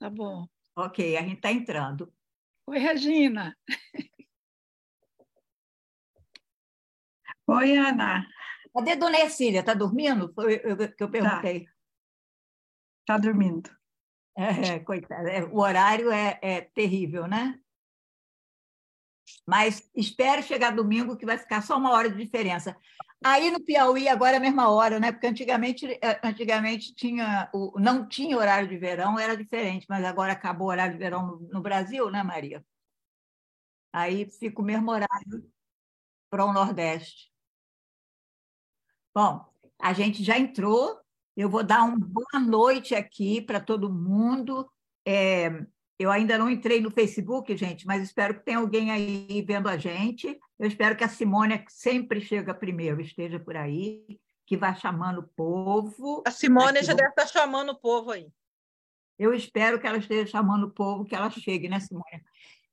Tá bom. Ok, a gente está entrando. Oi, Regina. Oi, Ana. Cadê Dona Ercília? Está dormindo? Foi o que eu perguntei. Está tá dormindo. É, coitada. É, o horário é, é terrível, né? Mas espere chegar domingo, que vai ficar só uma hora de diferença. Aí no Piauí agora é a mesma hora, né? Porque antigamente, eh, antigamente tinha o, não tinha horário de verão, era diferente, mas agora acabou o horário de verão no, no Brasil, né, Maria? Aí fica o mesmo horário para o Nordeste. Bom, a gente já entrou. Eu vou dar uma boa noite aqui para todo mundo. É, eu ainda não entrei no Facebook, gente, mas espero que tenha alguém aí vendo a gente. Eu espero que a Simônia, que sempre chega primeiro, esteja por aí, que vá chamando o povo. A Simônia já deve estar chamando o povo aí. Eu espero que ela esteja chamando o povo, que ela chegue, né, Simônia?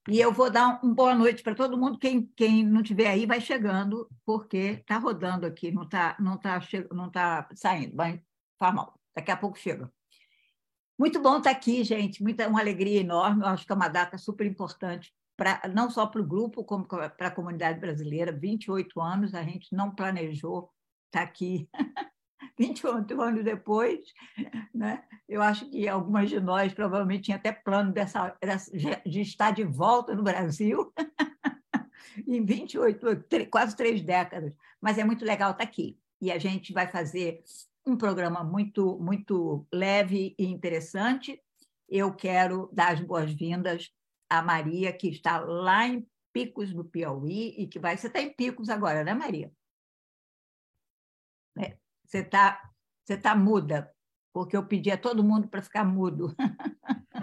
E eu vou dar uma boa noite para todo mundo. Quem, quem não estiver aí vai chegando, porque está rodando aqui, não está não tá, não tá saindo. Vai, faz mal. Daqui a pouco chega. Muito bom estar aqui, gente. Muita, uma alegria enorme. Eu acho que é uma data super importante, pra, não só para o grupo, como para a comunidade brasileira. 28 anos, a gente não planejou estar aqui 28 anos depois. Né? Eu acho que algumas de nós provavelmente tinham até plano dessa, de estar de volta no Brasil. em 28, quase três décadas. Mas é muito legal estar aqui. E a gente vai fazer um programa muito, muito leve e interessante. Eu quero dar as boas-vindas à Maria, que está lá em Picos, no Piauí, e que vai. Você está em Picos agora, né, Maria? É, você está você tá muda, porque eu pedi a todo mundo para ficar mudo.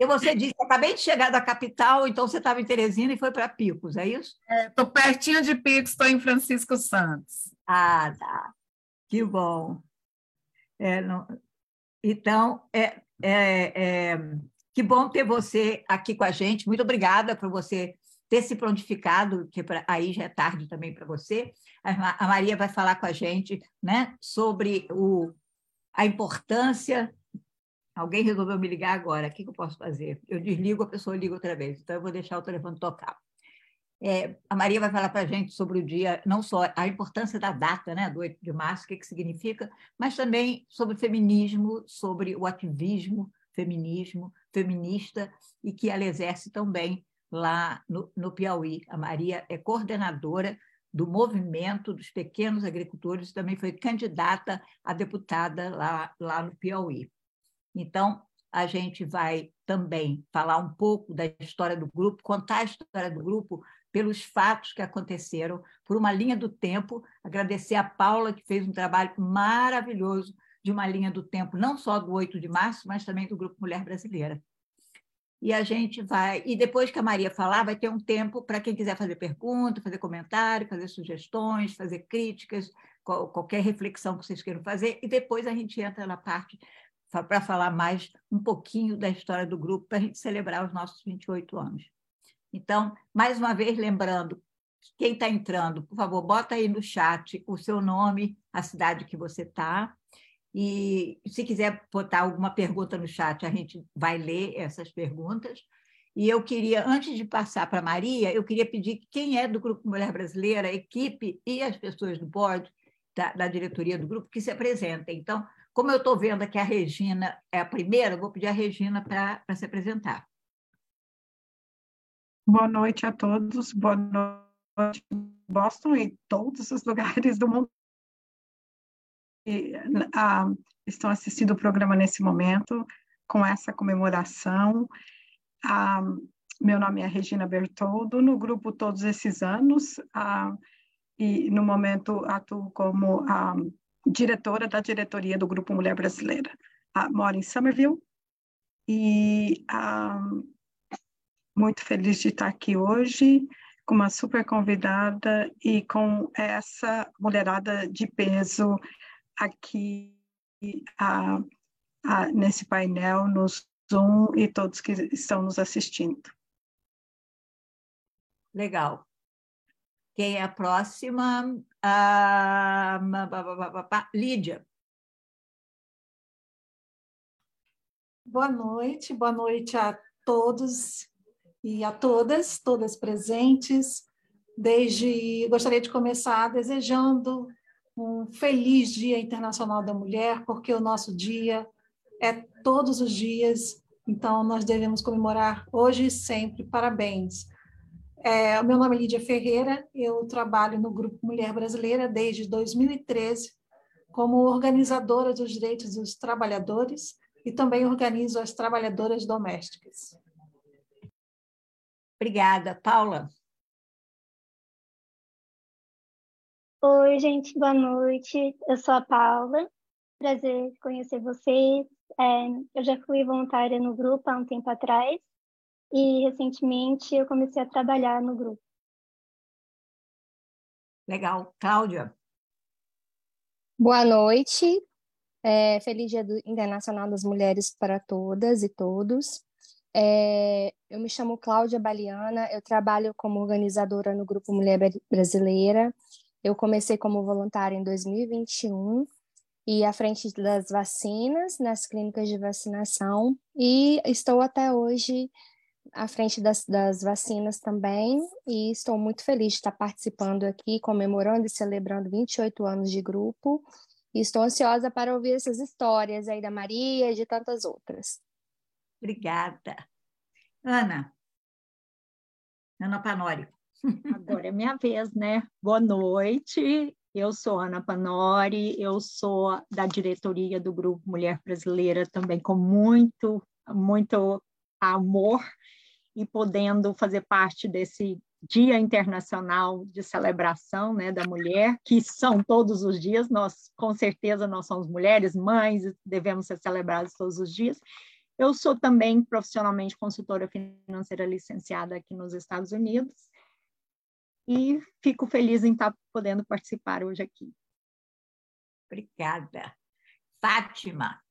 E você disse, acabei de chegar da capital, então você estava em Teresina e foi para Picos, é isso? Estou é, pertinho de Picos, estou em Francisco Santos. Ah, tá. Que bom. É, não... Então, é, é, é, que bom ter você aqui com a gente. Muito obrigada por você ter se prontificado, que pra, aí já é tarde também para você. A, Maria vai falar com a gente né, sobre o, a importância. Alguém resolveu me ligar agora, o que, que eu posso fazer? Eu desligo, a pessoa liga outra vez, então eu vou deixar o telefone tocar. É, a Maria vai falar para a gente sobre o dia, não só a importância da data, né, do 8 de março, o que, que significa, mas também sobre o feminismo, sobre o ativismo feminismo, feminista, e que ela exerce também lá no, no Piauí. A Maria é coordenadora do movimento dos pequenos agricultores, também foi candidata a deputada lá, lá no Piauí. Então, a gente vai também falar um pouco da história do grupo, contar a história do grupo pelos fatos que aconteceram, por uma linha do tempo. Agradecer a Paula, que fez um trabalho maravilhoso de uma linha do tempo, não só do 8 de março, mas também do Grupo Mulher Brasileira. E a gente vai. E depois que a Maria falar, vai ter um tempo para quem quiser fazer pergunta, fazer comentário, fazer sugestões, fazer críticas, qualquer reflexão que vocês queiram fazer. E depois a gente entra na parte para falar mais um pouquinho da história do grupo, para a gente celebrar os nossos 28 anos. Então, mais uma vez, lembrando, quem está entrando, por favor, bota aí no chat o seu nome, a cidade que você está. E se quiser botar alguma pergunta no chat, a gente vai ler essas perguntas. E eu queria, antes de passar para a Maria, eu queria pedir quem é do Grupo Mulher Brasileira, a equipe e as pessoas do board, da, da diretoria do grupo, que se apresentem. Então, como eu estou vendo que a Regina é a primeira, vou pedir a Regina para se apresentar. Boa noite a todos, boa noite Boston e todos os lugares do mundo que uh, estão assistindo o programa nesse momento, com essa comemoração. Uh, meu nome é Regina Bertoldo, no grupo todos esses anos, uh, e no momento atuo como diretora da diretoria do Grupo Mulher Brasileira. moro em Somerville e muito feliz de estar aqui hoje com uma super convidada e com essa mulherada de peso aqui a, a, nesse painel, no Zoom e todos que estão nos assistindo. Legal. Quem é a próxima? Ah, Lídia. Boa noite, boa noite a todos e a todas, todas presentes. Desde gostaria de começar desejando um feliz Dia Internacional da Mulher, porque o nosso dia é todos os dias, então nós devemos comemorar hoje e sempre. Parabéns. É, meu nome é Lídia Ferreira, eu trabalho no Grupo Mulher Brasileira desde 2013 como organizadora dos direitos dos trabalhadores e também organizo as trabalhadoras domésticas. Obrigada. Paula? Oi, gente, boa noite. Eu sou a Paula. Prazer conhecer vocês. É, eu já fui voluntária no grupo há um tempo atrás e recentemente eu comecei a trabalhar no grupo. Legal. Cláudia? Boa noite. É, feliz Dia Internacional das Mulheres para todas e todos. É, eu me chamo Cláudia Baliana, eu trabalho como organizadora no Grupo Mulher Brasileira. Eu comecei como voluntária em 2021 e à frente das vacinas, nas clínicas de vacinação, e estou até hoje à frente das, das vacinas também, e estou muito feliz de estar participando aqui, comemorando e celebrando 28 anos de grupo, e estou ansiosa para ouvir essas histórias aí da Maria e de tantas outras. Obrigada. Ana. Ana Panori. Agora é minha vez, né? Boa noite. Eu sou Ana Panori, eu sou da diretoria do Grupo Mulher Brasileira também com muito, muito amor e podendo fazer parte desse Dia Internacional de Celebração né, da Mulher, que são todos os dias, nós, com certeza, nós somos mulheres, mães, devemos ser celebradas todos os dias. Eu sou também profissionalmente consultora financeira licenciada aqui nos Estados Unidos e fico feliz em estar podendo participar hoje aqui. Obrigada. Fátima.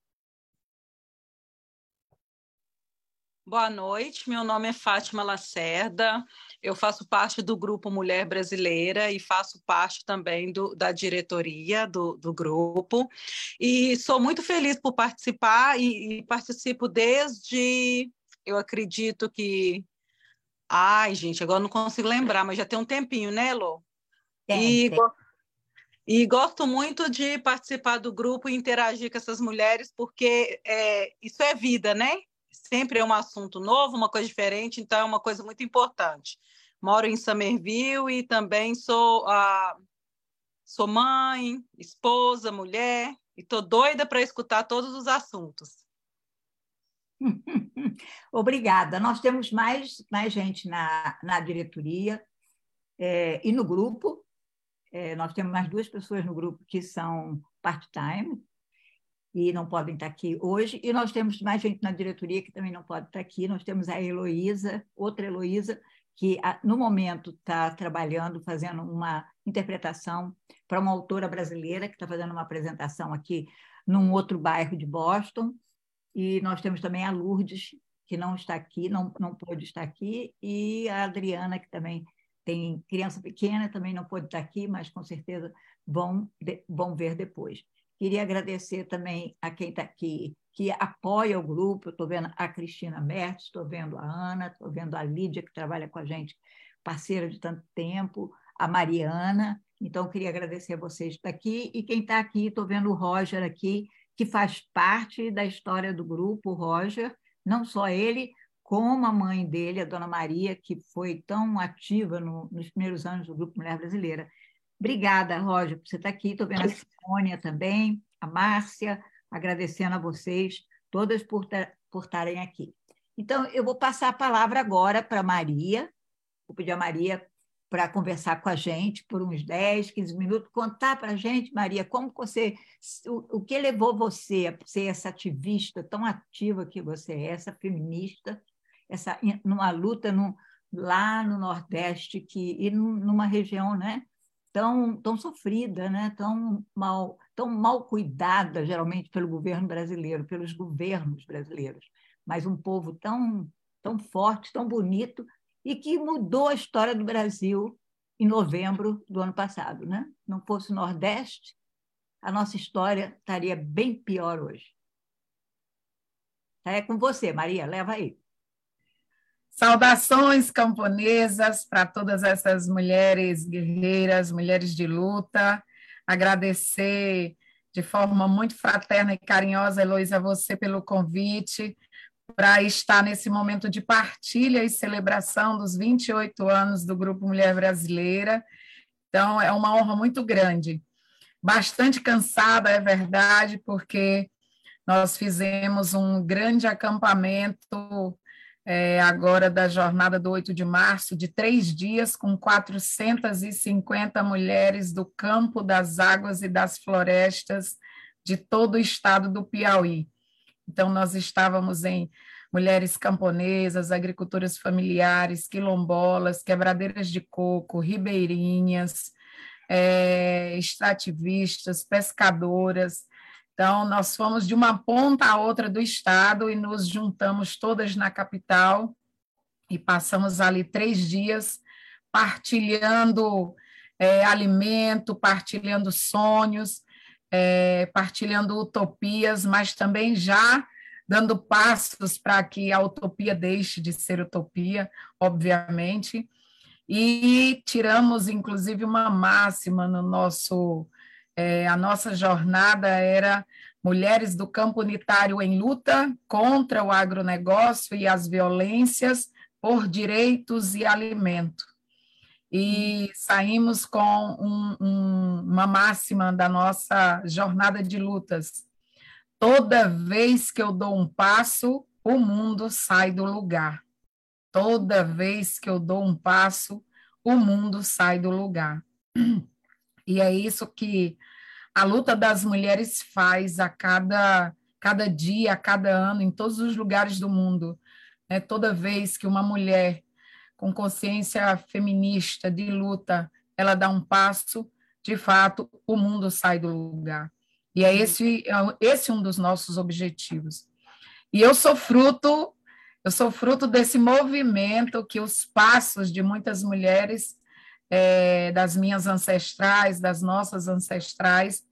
Boa noite, meu nome é Fátima Lacerda, eu faço parte do Grupo Mulher Brasileira e faço parte também do, da diretoria do, do grupo. E sou muito feliz por participar e, e participo desde, eu acredito que. Ai, gente, agora não consigo lembrar, mas já tem um tempinho, né, Lô? Tem, e, tem. e gosto muito de participar do grupo e interagir com essas mulheres, porque é, isso é vida, né? Sempre é um assunto novo, uma coisa diferente, então é uma coisa muito importante. Moro em Somerville e também sou, a, sou mãe, esposa, mulher, e estou doida para escutar todos os assuntos. Obrigada. Nós temos mais, mais gente na, na diretoria é, e no grupo. É, nós temos mais duas pessoas no grupo que são part-time, e não podem estar aqui hoje. E nós temos mais gente na diretoria que também não pode estar aqui. Nós temos a Heloísa, outra Heloísa, que no momento está trabalhando, fazendo uma interpretação para uma autora brasileira que está fazendo uma apresentação aqui num outro bairro de Boston. E nós temos também a Lourdes, que não está aqui, não, não pôde estar aqui, e a Adriana, que também tem criança pequena, também não pôde estar aqui, mas com certeza vão, vão ver depois. Queria agradecer também a quem está aqui, que apoia o grupo. Estou vendo a Cristina Mertz, estou vendo a Ana, estou vendo a Lídia, que trabalha com a gente, parceira de tanto tempo, a Mariana. Então, queria agradecer a vocês daqui. E quem está aqui, estou vendo o Roger aqui, que faz parte da história do grupo, o Roger, não só ele, como a mãe dele, a dona Maria, que foi tão ativa no, nos primeiros anos do Grupo Mulher Brasileira. Obrigada, Roger, por você estar aqui. Estou vendo a Simônia também, a Márcia, agradecendo a vocês todas por, por estarem aqui. Então, eu vou passar a palavra agora para a Maria. Vou pedir a Maria para conversar com a gente por uns 10, 15 minutos, contar para a gente, Maria, como você, o, o que levou você a ser essa ativista tão ativa que você é, essa feminista, essa numa luta no, lá no Nordeste que e numa região, né, tão, tão sofrida, né? tão, mal, tão mal cuidada, geralmente, pelo governo brasileiro, pelos governos brasileiros, mas um povo tão, tão forte, tão bonito, e que mudou a história do Brasil em novembro do ano passado. Né? Não fosse o Nordeste, a nossa história estaria bem pior hoje. É com você, Maria, leva aí. Saudações camponesas para todas essas mulheres guerreiras, mulheres de luta. Agradecer de forma muito fraterna e carinhosa, Heloísa, você pelo convite para estar nesse momento de partilha e celebração dos 28 anos do Grupo Mulher Brasileira. Então, é uma honra muito grande. Bastante cansada, é verdade, porque nós fizemos um grande acampamento é, agora da jornada do 8 de março, de três dias, com 450 mulheres do campo, das águas e das florestas de todo o estado do Piauí. Então, nós estávamos em mulheres camponesas, agricultoras familiares, quilombolas, quebradeiras de coco, ribeirinhas, é, extrativistas, pescadoras, então, nós fomos de uma ponta a outra do estado e nos juntamos todas na capital e passamos ali três dias partilhando é, alimento, partilhando sonhos, é, partilhando utopias, mas também já dando passos para que a utopia deixe de ser utopia, obviamente. E tiramos, inclusive, uma máxima no nosso é, a nossa jornada era Mulheres do Campo Unitário em Luta contra o Agronegócio e as Violências por Direitos e Alimento. E saímos com um, um, uma máxima da nossa jornada de lutas. Toda vez que eu dou um passo, o mundo sai do lugar. Toda vez que eu dou um passo, o mundo sai do lugar. E é isso que a luta das mulheres faz a cada, cada dia, a cada ano, em todos os lugares do mundo. É, toda vez que uma mulher com consciência feminista de luta, ela dá um passo, de fato, o mundo sai do lugar. E é esse, é esse um dos nossos objetivos. E eu sou fruto, eu sou fruto desse movimento que os passos de muitas mulheres é, das minhas ancestrais, das nossas ancestrais,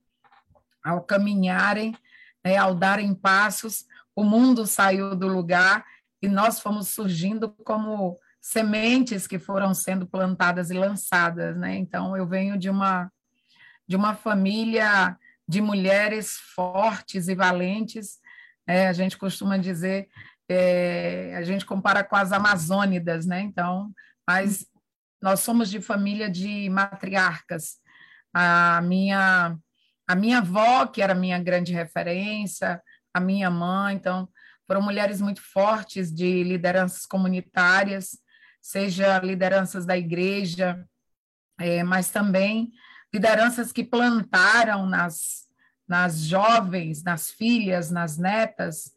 ao caminharem, né, ao darem passos, o mundo saiu do lugar e nós fomos surgindo como sementes que foram sendo plantadas e lançadas, né? Então eu venho de uma de uma família de mulheres fortes e valentes. É, a gente costuma dizer, é, a gente compara com as amazônidas, né? Então, mas nós somos de família de matriarcas. A minha, a minha avó, que era minha grande referência, a minha mãe, então, foram mulheres muito fortes de lideranças comunitárias, seja lideranças da igreja, é, mas também lideranças que plantaram nas, nas jovens, nas filhas, nas netas,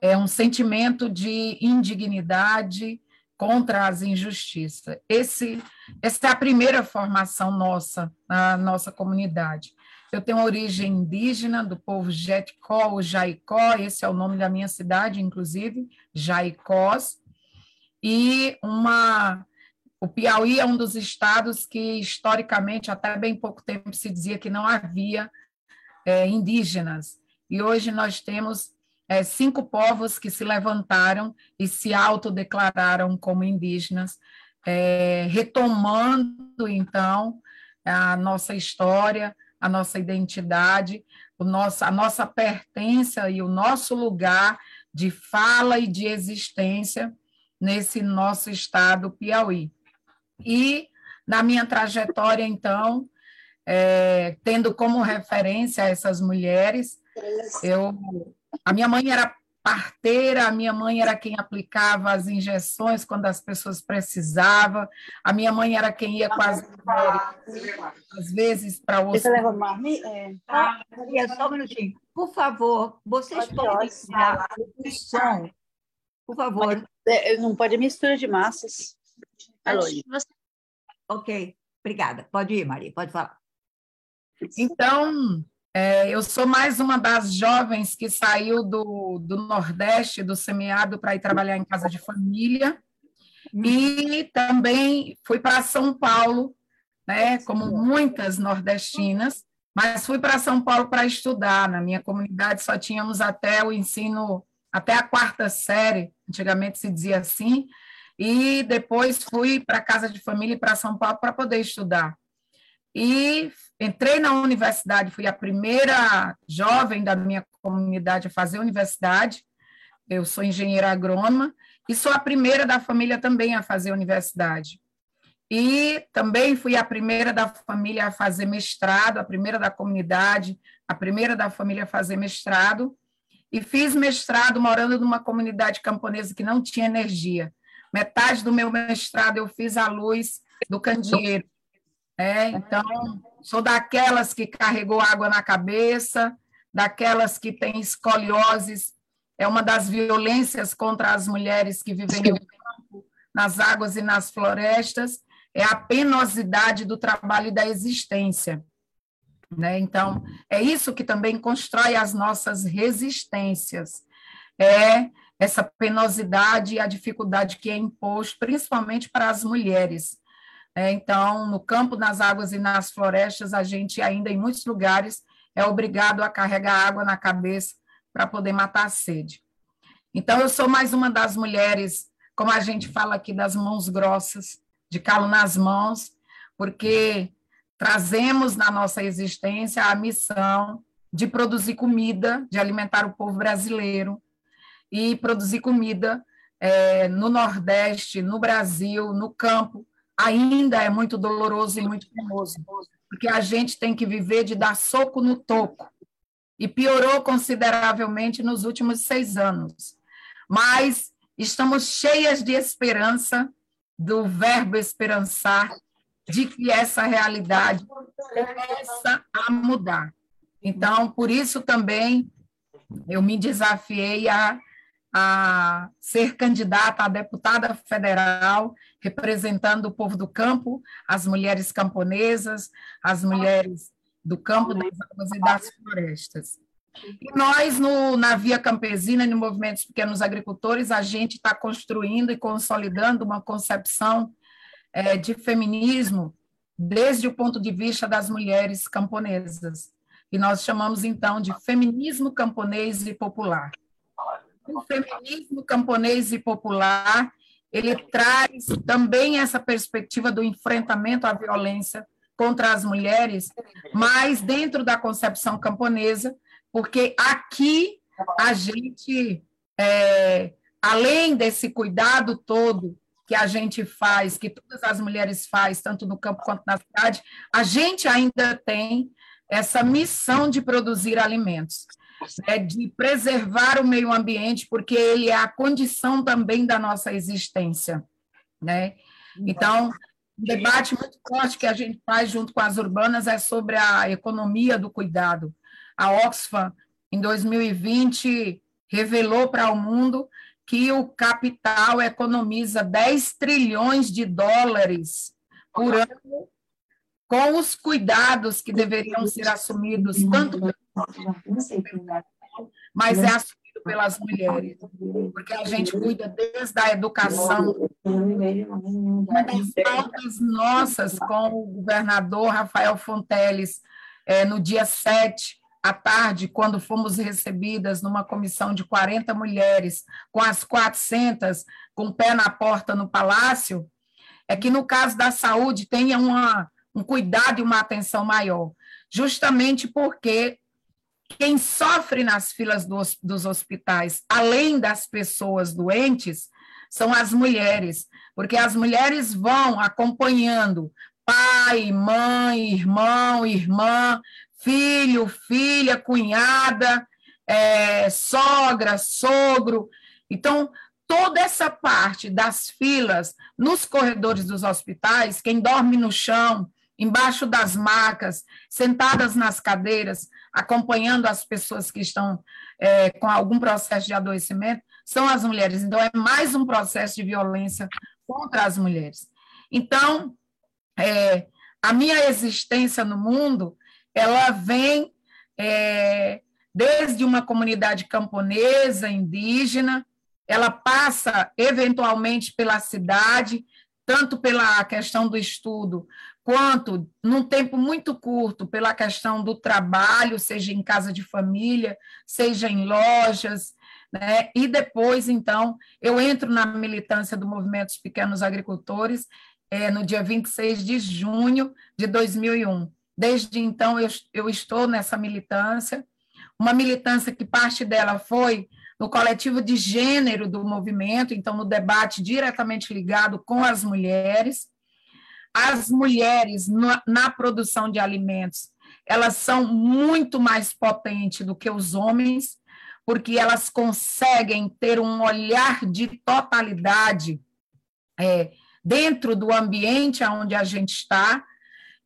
é um sentimento de indignidade, contra as injustiças. Esse, essa é a primeira formação nossa, na nossa comunidade. Eu tenho origem indígena do povo Jeticó ou Jaicó, esse é o nome da minha cidade, inclusive, Jaicós, e uma o Piauí é um dos estados que, historicamente, até bem pouco tempo, se dizia que não havia é, indígenas. E hoje nós temos é, cinco povos que se levantaram e se autodeclararam como indígenas, é, retomando, então, a nossa história, a nossa identidade, o nosso, a nossa pertença e o nosso lugar de fala e de existência nesse nosso estado Piauí. E, na minha trajetória, então, é, tendo como referência essas mulheres, eu a minha mãe era parteira, a minha mãe era quem aplicava as injeções quando as pessoas precisavam, a minha mãe era quem ia com as mulheres, às vezes, para o hospital. É. Ah, Maria, só um minutinho. Por favor, vocês podem tirar o som, por favor. É, não pode mistura de massas. Ok, obrigada. Pode ir, Maria, pode falar. Então, é, eu sou mais uma das jovens que saiu do, do Nordeste, do semiárido, para ir trabalhar em casa de família. E também fui para São Paulo, né, como muitas nordestinas, mas fui para São Paulo para estudar. Na minha comunidade só tínhamos até o ensino até a quarta série, antigamente se dizia assim, e depois fui para casa de família e para São Paulo para poder estudar. E entrei na universidade, fui a primeira jovem da minha comunidade a fazer universidade. Eu sou engenheira agrônoma e sou a primeira da família também a fazer universidade. E também fui a primeira da família a fazer mestrado, a primeira da comunidade, a primeira da família a fazer mestrado. E fiz mestrado morando numa comunidade camponesa que não tinha energia. Metade do meu mestrado eu fiz à luz do candeeiro. É, então, sou daquelas que carregou água na cabeça, daquelas que têm escolioses, é uma das violências contra as mulheres que vivem no campo, nas águas e nas florestas, é a penosidade do trabalho e da existência. Né? Então, é isso que também constrói as nossas resistências. É essa penosidade e a dificuldade que é imposto, principalmente para as mulheres. É, então, no campo, nas águas e nas florestas, a gente ainda, em muitos lugares, é obrigado a carregar água na cabeça para poder matar a sede. Então, eu sou mais uma das mulheres, como a gente fala aqui, das mãos grossas, de calo nas mãos, porque trazemos na nossa existência a missão de produzir comida, de alimentar o povo brasileiro, e produzir comida é, no Nordeste, no Brasil, no campo, ainda é muito doloroso e muito penoso, porque a gente tem que viver de dar soco no toco, e piorou consideravelmente nos últimos seis anos. Mas estamos cheias de esperança, do verbo esperançar, de que essa realidade começa a mudar. Então, por isso também eu me desafiei a a ser candidata a deputada federal, representando o povo do campo, as mulheres camponesas, as mulheres do campo, das águas e das florestas. E nós, no, na Via Campesina, no Movimento dos Pequenos Agricultores, a gente está construindo e consolidando uma concepção é, de feminismo desde o ponto de vista das mulheres camponesas. E nós chamamos, então, de feminismo camponês e popular o feminismo camponês e popular, ele traz também essa perspectiva do enfrentamento à violência contra as mulheres, mas dentro da concepção camponesa, porque aqui a gente, é, além desse cuidado todo que a gente faz, que todas as mulheres faz, tanto no campo quanto na cidade, a gente ainda tem essa missão de produzir alimentos né, de preservar o meio ambiente, porque ele é a condição também da nossa existência. Né? Então, um debate muito forte que a gente faz junto com as urbanas é sobre a economia do cuidado. A Oxfam, em 2020, revelou para o mundo que o capital economiza 10 trilhões de dólares por ano com os cuidados que deveriam ser assumidos tanto mas é assumido pelas mulheres, porque a gente cuida desde a educação. Uma das pautas nossas com o governador Rafael Fonteles, é, no dia 7, à tarde, quando fomos recebidas numa comissão de 40 mulheres, com as 400 com o pé na porta no palácio, é que no caso da saúde tenha uma, um cuidado e uma atenção maior, justamente porque quem sofre nas filas dos, dos hospitais, além das pessoas doentes, são as mulheres, porque as mulheres vão acompanhando pai, mãe, irmão, irmã, filho, filha, cunhada, é, sogra, sogro. Então, toda essa parte das filas nos corredores dos hospitais, quem dorme no chão, embaixo das macas, sentadas nas cadeiras, acompanhando as pessoas que estão é, com algum processo de adoecimento, são as mulheres. Então, é mais um processo de violência contra as mulheres. Então, é, a minha existência no mundo, ela vem é, desde uma comunidade camponesa, indígena, ela passa eventualmente pela cidade, tanto pela questão do estudo quanto, num tempo muito curto, pela questão do trabalho, seja em casa de família, seja em lojas, né? E depois, então, eu entro na militância do Movimento dos Pequenos Agricultores é, no dia 26 de junho de 2001. Desde então, eu, eu estou nessa militância, uma militância que parte dela foi no coletivo de gênero do movimento, então, no debate diretamente ligado com as mulheres. As mulheres na, na produção de alimentos, elas são muito mais potentes do que os homens, porque elas conseguem ter um olhar de totalidade é, dentro do ambiente onde a gente está,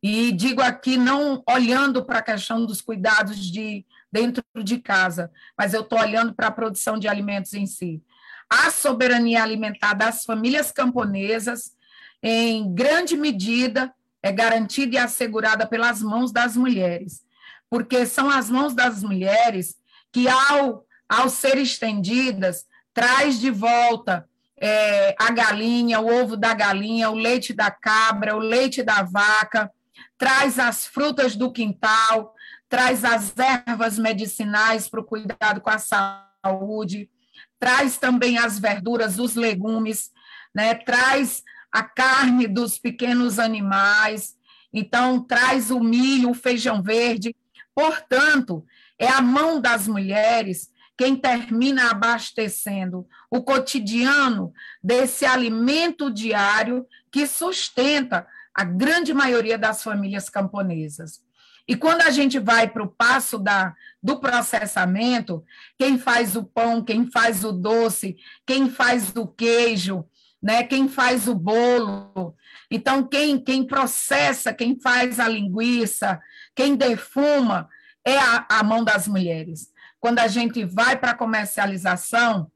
e digo aqui não olhando para a questão dos cuidados de dentro de casa, mas eu estou olhando para a produção de alimentos em si. A soberania alimentar das famílias camponesas, em grande medida, é garantida e assegurada pelas mãos das mulheres, porque são as mãos das mulheres que, ao ao ser estendidas, traz de volta é, a galinha, o ovo da galinha, o leite da cabra, o leite da vaca, traz as frutas do quintal, traz as ervas medicinais para o cuidado com a saúde, traz também as verduras, os legumes, né? traz a carne dos pequenos animais, então traz o milho, o feijão verde. Portanto, é a mão das mulheres quem termina abastecendo o cotidiano desse alimento diário que sustenta a grande maioria das famílias camponesas. E quando a gente vai para o passo da, do processamento, quem faz o pão, quem faz o doce, quem faz o queijo, né, quem faz o bolo, então quem, quem processa, quem faz a linguiça, quem defuma, é a, a mão das mulheres. Quando a gente vai para a comercialização,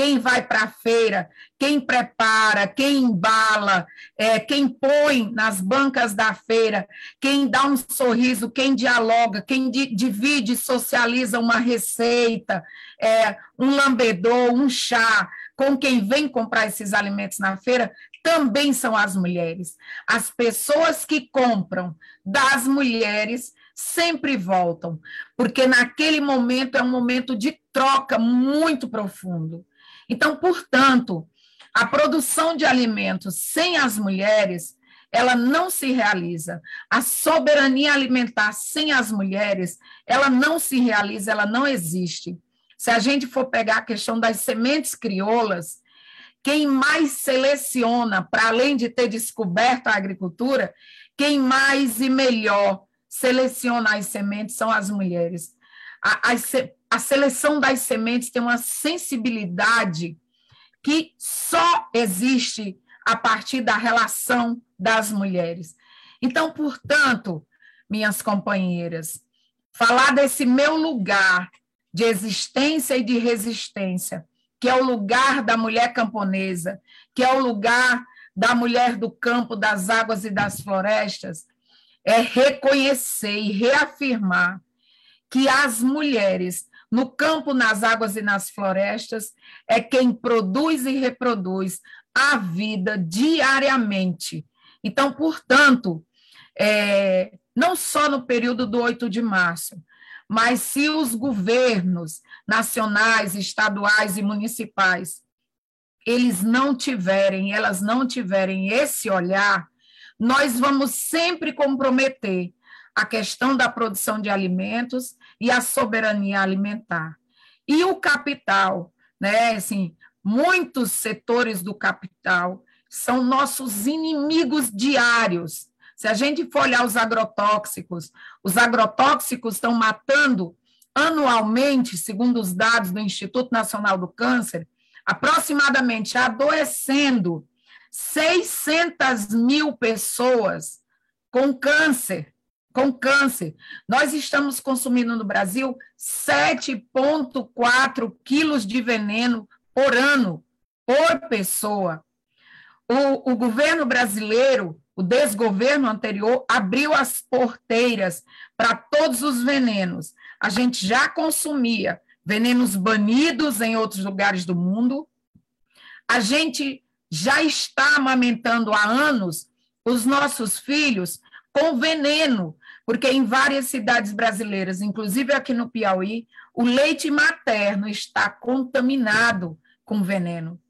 quem vai para a feira, quem prepara, quem embala, é, quem põe nas bancas da feira, quem dá um sorriso, quem dialoga, quem di divide, socializa uma receita, é, um lambedor, um chá, com quem vem comprar esses alimentos na feira, também são as mulheres. As pessoas que compram das mulheres sempre voltam, porque naquele momento é um momento de troca muito profundo. Então, portanto, a produção de alimentos sem as mulheres, ela não se realiza. A soberania alimentar sem as mulheres, ela não se realiza, ela não existe. Se a gente for pegar a questão das sementes crioulas, quem mais seleciona, para além de ter descoberto a agricultura, quem mais e melhor seleciona as sementes são as mulheres. A, a, a seleção das sementes tem uma sensibilidade que só existe a partir da relação das mulheres. Então, portanto, minhas companheiras, falar desse meu lugar de existência e de resistência, que é o lugar da mulher camponesa, que é o lugar da mulher do campo, das águas e das florestas, é reconhecer e reafirmar que as mulheres no campo, nas águas e nas florestas é quem produz e reproduz a vida diariamente. Então, portanto, é, não só no período do 8 de março, mas se os governos nacionais, estaduais e municipais eles não tiverem, elas não tiverem esse olhar, nós vamos sempre comprometer a questão da produção de alimentos e a soberania alimentar. E o capital, né, assim, muitos setores do capital são nossos inimigos diários. Se a gente for olhar os agrotóxicos, os agrotóxicos estão matando anualmente, segundo os dados do Instituto Nacional do Câncer, aproximadamente adoecendo 600 mil pessoas com câncer, com câncer. Nós estamos consumindo no Brasil 7,4 quilos de veneno por ano, por pessoa. O, o governo brasileiro, o desgoverno anterior, abriu as porteiras para todos os venenos. A gente já consumia venenos banidos em outros lugares do mundo. A gente já está amamentando há anos os nossos filhos com veneno, porque em várias cidades brasileiras, inclusive aqui no Piauí, o leite materno está contaminado com veneno.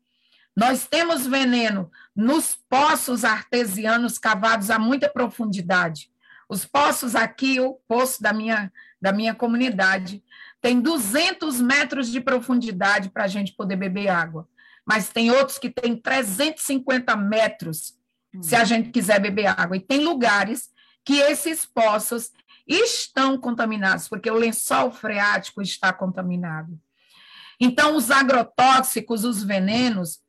Nós temos veneno nos poços artesianos cavados a muita profundidade. Os poços aqui, o poço da minha, da minha comunidade, tem 200 metros de profundidade para a gente poder beber água. Mas tem outros que têm 350 metros, hum. se a gente quiser beber água. E tem lugares que esses poços estão contaminados, porque o lençol freático está contaminado. Então, os agrotóxicos, os venenos,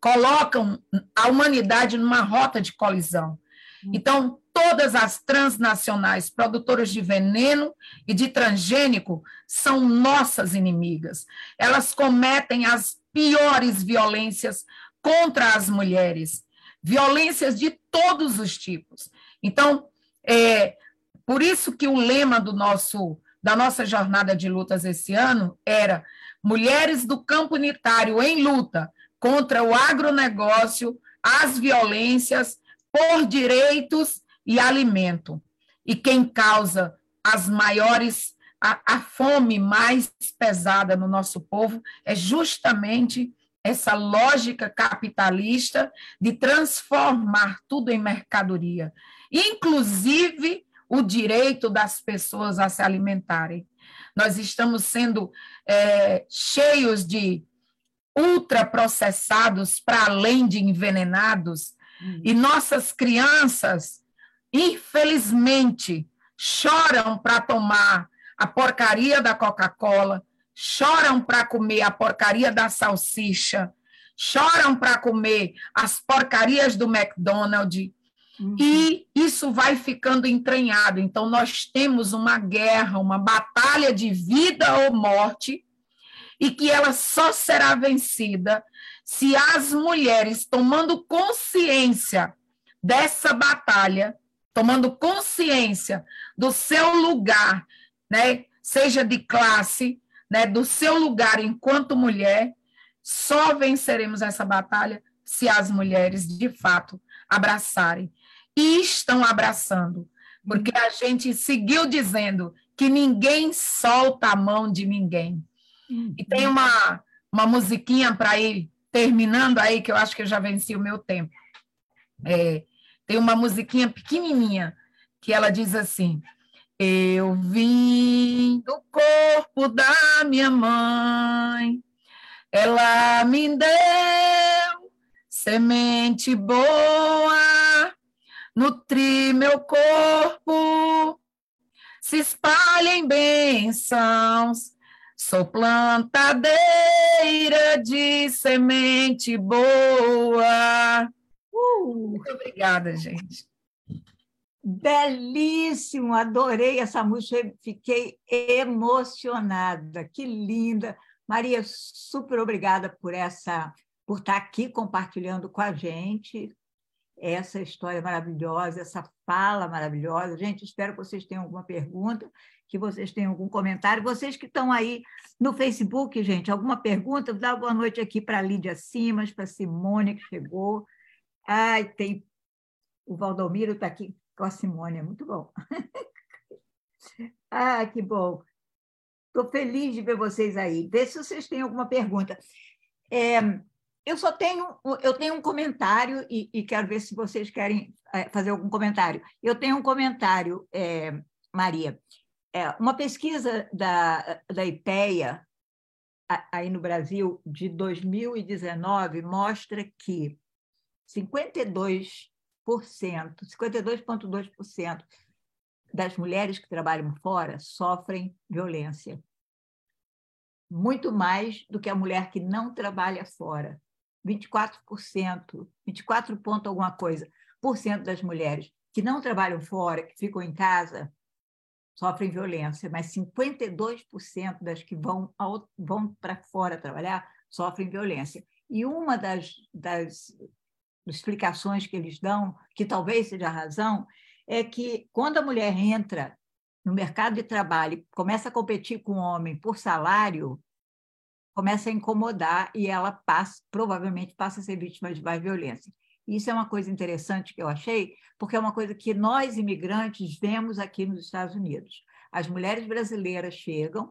colocam a humanidade numa rota de colisão. Hum. Então, todas as transnacionais produtoras de veneno e de transgênico são nossas inimigas. Elas cometem as piores violências contra as mulheres, violências de todos os tipos. Então, é por isso que o lema do nosso da nossa jornada de lutas esse ano era Mulheres do Campo Unitário em luta contra o agronegócio, as violências por direitos e alimento. E quem causa as maiores, a, a fome mais pesada no nosso povo é justamente essa lógica capitalista de transformar tudo em mercadoria, inclusive o direito das pessoas a se alimentarem. Nós estamos sendo é, cheios de ultraprocessados para além de envenenados, hum. e nossas crianças, infelizmente, choram para tomar a porcaria da Coca-Cola, choram para comer a porcaria da salsicha, choram para comer as porcarias do McDonald's, uhum. e isso vai ficando entranhado. Então, nós temos uma guerra, uma batalha de vida ou morte e que ela só será vencida se as mulheres, tomando consciência dessa batalha, tomando consciência do seu lugar, né, seja de classe, né, do seu lugar enquanto mulher, só venceremos essa batalha se as mulheres de fato abraçarem. E estão abraçando, porque a gente seguiu dizendo que ninguém solta a mão de ninguém. E tem uma, uma musiquinha para ir terminando aí, que eu acho que eu já venci o meu tempo. É, tem uma musiquinha pequenininha que ela diz assim: Eu vim do corpo da minha mãe, ela me deu semente boa, nutri meu corpo, se espalhem bênçãos Sou plantadeira de semente boa. Uh, muito obrigada, gente. Belíssimo, adorei essa música, fiquei emocionada. Que linda. Maria, super obrigada por essa por estar aqui compartilhando com a gente essa história maravilhosa, essa fala maravilhosa. Gente, espero que vocês tenham alguma pergunta que vocês tenham algum comentário. Vocês que estão aí no Facebook, gente, alguma pergunta? Dar boa noite aqui para a Lídia Simas, para a Simone, que chegou. Ai, tem. O Valdomiro está aqui com a Simone, é muito bom. ah, que bom. Estou feliz de ver vocês aí. Vê se vocês têm alguma pergunta. É, eu só tenho, eu tenho um comentário e, e, quero ver se vocês querem é, fazer algum comentário. Eu tenho um comentário, é, Maria. É, uma pesquisa da, da IPEA, aí no Brasil, de 2019, mostra que 52%, 52,2% das mulheres que trabalham fora sofrem violência. Muito mais do que a mulher que não trabalha fora. 24%, 24 ponto alguma coisa, por cento das mulheres que não trabalham fora, que ficam em casa, sofrem violência, mas 52% das que vão, vão para fora trabalhar sofrem violência. E uma das, das explicações que eles dão, que talvez seja a razão, é que quando a mulher entra no mercado de trabalho começa a competir com o homem por salário, começa a incomodar e ela passa, provavelmente passa a ser vítima de mais violência. Isso é uma coisa interessante que eu achei, porque é uma coisa que nós, imigrantes, vemos aqui nos Estados Unidos. As mulheres brasileiras chegam,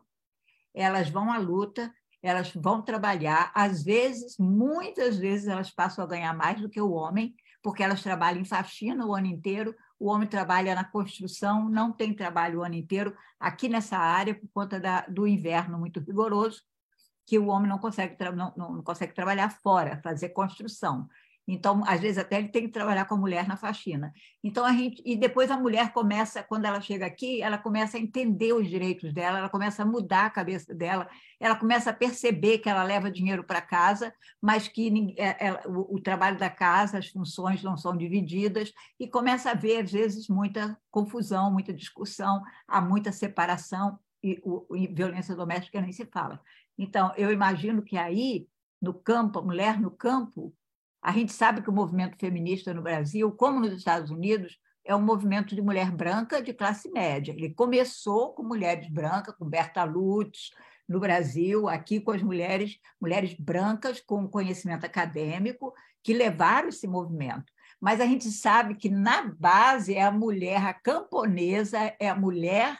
elas vão à luta, elas vão trabalhar, às vezes, muitas vezes, elas passam a ganhar mais do que o homem, porque elas trabalham em faxina o ano inteiro, o homem trabalha na construção, não tem trabalho o ano inteiro aqui nessa área por conta da, do inverno muito rigoroso, que o homem não consegue, não, não consegue trabalhar fora, fazer construção. Então, às vezes, até ele tem que trabalhar com a mulher na faxina. Então, a gente. E depois a mulher começa, quando ela chega aqui, ela começa a entender os direitos dela, ela começa a mudar a cabeça dela, ela começa a perceber que ela leva dinheiro para casa, mas que é, é, o, o trabalho da casa, as funções não são divididas, e começa a ver, às vezes, muita confusão, muita discussão, há muita separação, e, o, e violência doméstica nem se fala. Então, eu imagino que aí, no campo, a mulher no campo, a gente sabe que o movimento feminista no Brasil, como nos Estados Unidos, é um movimento de mulher branca de classe média. Ele começou com mulheres brancas, com Berta Lutz, no Brasil, aqui com as mulheres, mulheres brancas com conhecimento acadêmico, que levaram esse movimento. Mas a gente sabe que na base é a mulher, a camponesa, é a mulher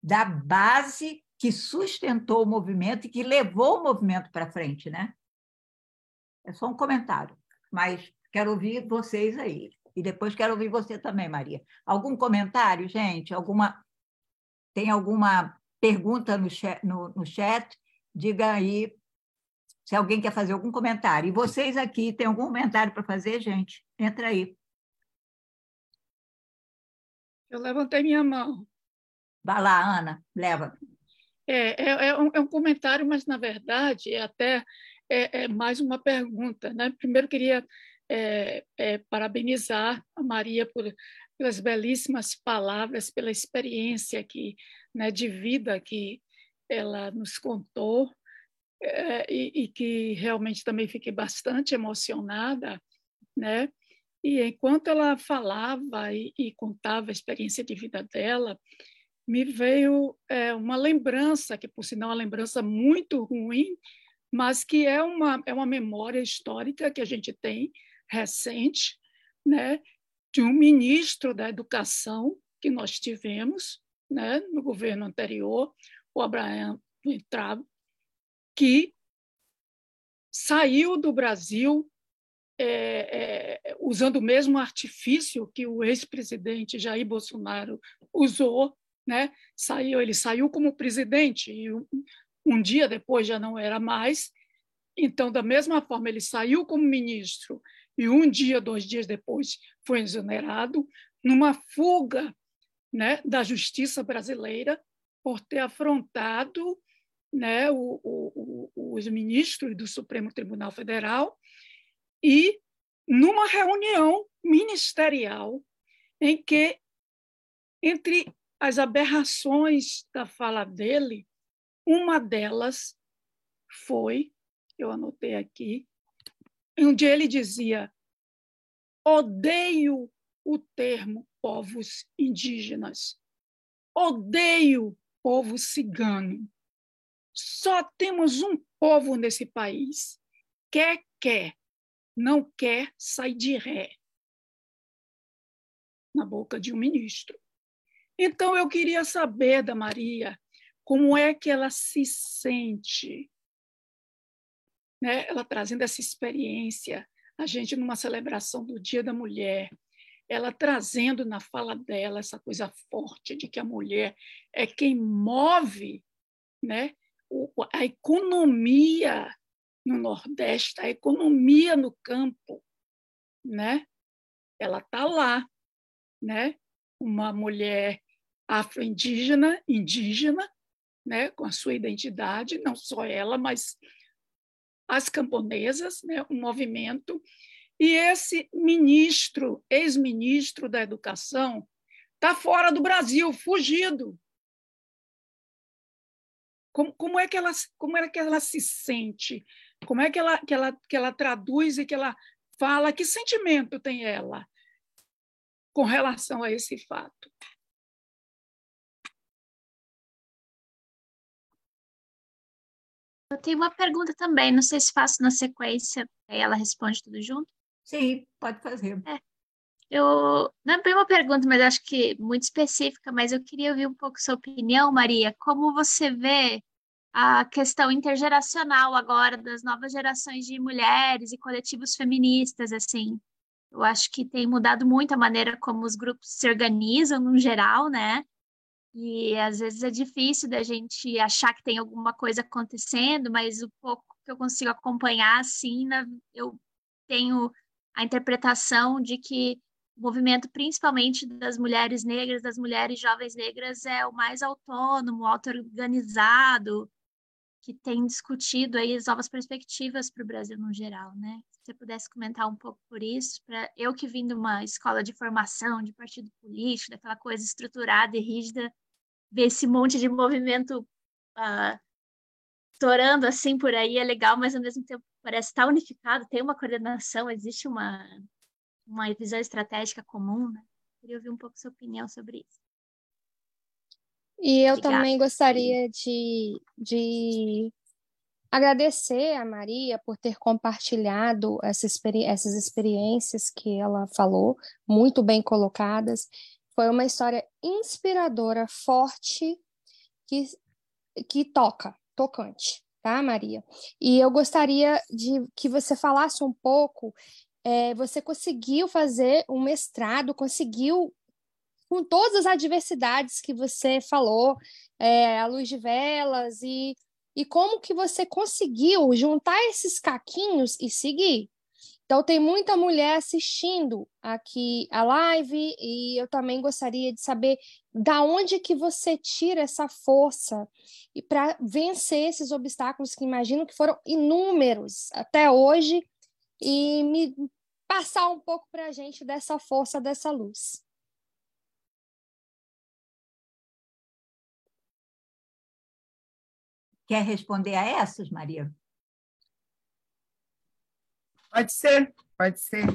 da base que sustentou o movimento e que levou o movimento para frente, né? É só um comentário mas quero ouvir vocês aí. E depois quero ouvir você também, Maria. Algum comentário, gente? Alguma Tem alguma pergunta no chat, no, no chat? Diga aí se alguém quer fazer algum comentário. E vocês aqui, tem algum comentário para fazer, gente? Entra aí. Eu levantei minha mão. Vai lá, Ana, leva. É, é, é, um, é um comentário, mas, na verdade, é até é, é mais uma pergunta. Né? Primeiro, queria é, é, parabenizar a Maria por, pelas belíssimas palavras, pela experiência que, né, de vida que ela nos contou, é, e, e, que realmente também fiquei bastante emocionada, né? E enquanto ela falava e, e contava a experiência de vida dela, me veio é, uma lembrança, que por sinal é uma lembrança muito ruim, mas que é uma, é uma memória histórica que a gente tem recente, né, de um ministro da Educação que nós tivemos né, no governo anterior, o Abraham Weintraub, que saiu do Brasil é, é, usando o mesmo artifício que o ex-presidente Jair Bolsonaro usou, né? Saiu, ele saiu como presidente e um dia depois já não era mais. Então, da mesma forma, ele saiu como ministro e um dia, dois dias depois, foi exonerado, numa fuga né, da justiça brasileira por ter afrontado né, o, o, os ministros do Supremo Tribunal Federal e numa reunião ministerial em que, entre as aberrações da fala dele, uma delas foi, eu anotei aqui, onde ele dizia: odeio o termo povos indígenas, odeio povo cigano. Só temos um povo nesse país. Quer, quer, não quer, sai de ré. Na boca de um ministro. Então, eu queria saber da Maria como é que ela se sente, né? ela trazendo essa experiência, a gente numa celebração do Dia da Mulher, ela trazendo na fala dela essa coisa forte de que a mulher é quem move né? a economia no Nordeste, a economia no campo, né? Ela está lá, né? Uma mulher afro-indígena, indígena, né, com a sua identidade, não só ela, mas as camponesas, né, um movimento. E esse ministro, ex-ministro da Educação, está fora do Brasil, fugido. Como, como, é que ela, como é que ela se sente? Como é que ela, que, ela, que ela traduz e que ela fala? Que sentimento tem ela com relação a esse fato? Tenho uma pergunta também, não sei se faço na sequência, aí ela responde tudo junto. Sim, pode fazer. É. Eu não é bem uma pergunta, mas acho que muito específica, mas eu queria ouvir um pouco sua opinião, Maria. Como você vê a questão intergeracional agora das novas gerações de mulheres e coletivos feministas, assim? Eu acho que tem mudado muito a maneira como os grupos se organizam no geral, né? E às vezes é difícil da gente achar que tem alguma coisa acontecendo, mas o pouco que eu consigo acompanhar, assim, eu tenho a interpretação de que o movimento, principalmente das mulheres negras, das mulheres jovens negras, é o mais autônomo, auto-organizado, que tem discutido aí as novas perspectivas para o Brasil no geral, né? Se você pudesse comentar um pouco por isso, para eu que vim de uma escola de formação, de partido político, daquela coisa estruturada e rígida, ver esse monte de movimento uh, torando assim por aí é legal, mas ao mesmo tempo parece estar unificado, tem uma coordenação, existe uma uma visão estratégica comum, né? Queria ouvir um pouco sua opinião sobre isso. E eu Obrigada. também gostaria de, de agradecer a Maria por ter compartilhado essa experi essas experiências que ela falou, muito bem colocadas. Foi uma história inspiradora, forte, que, que toca, tocante, tá, Maria? E eu gostaria de que você falasse um pouco é, você conseguiu fazer um mestrado, conseguiu, com todas as adversidades que você falou, é, a luz de velas, e, e como que você conseguiu juntar esses caquinhos e seguir. Então, tem muita mulher assistindo aqui a live e eu também gostaria de saber da onde que você tira essa força e para vencer esses obstáculos que imagino que foram inúmeros até hoje e me passar um pouco para a gente dessa força, dessa luz. Quer responder a essas, Maria? Pode ser, pode ser.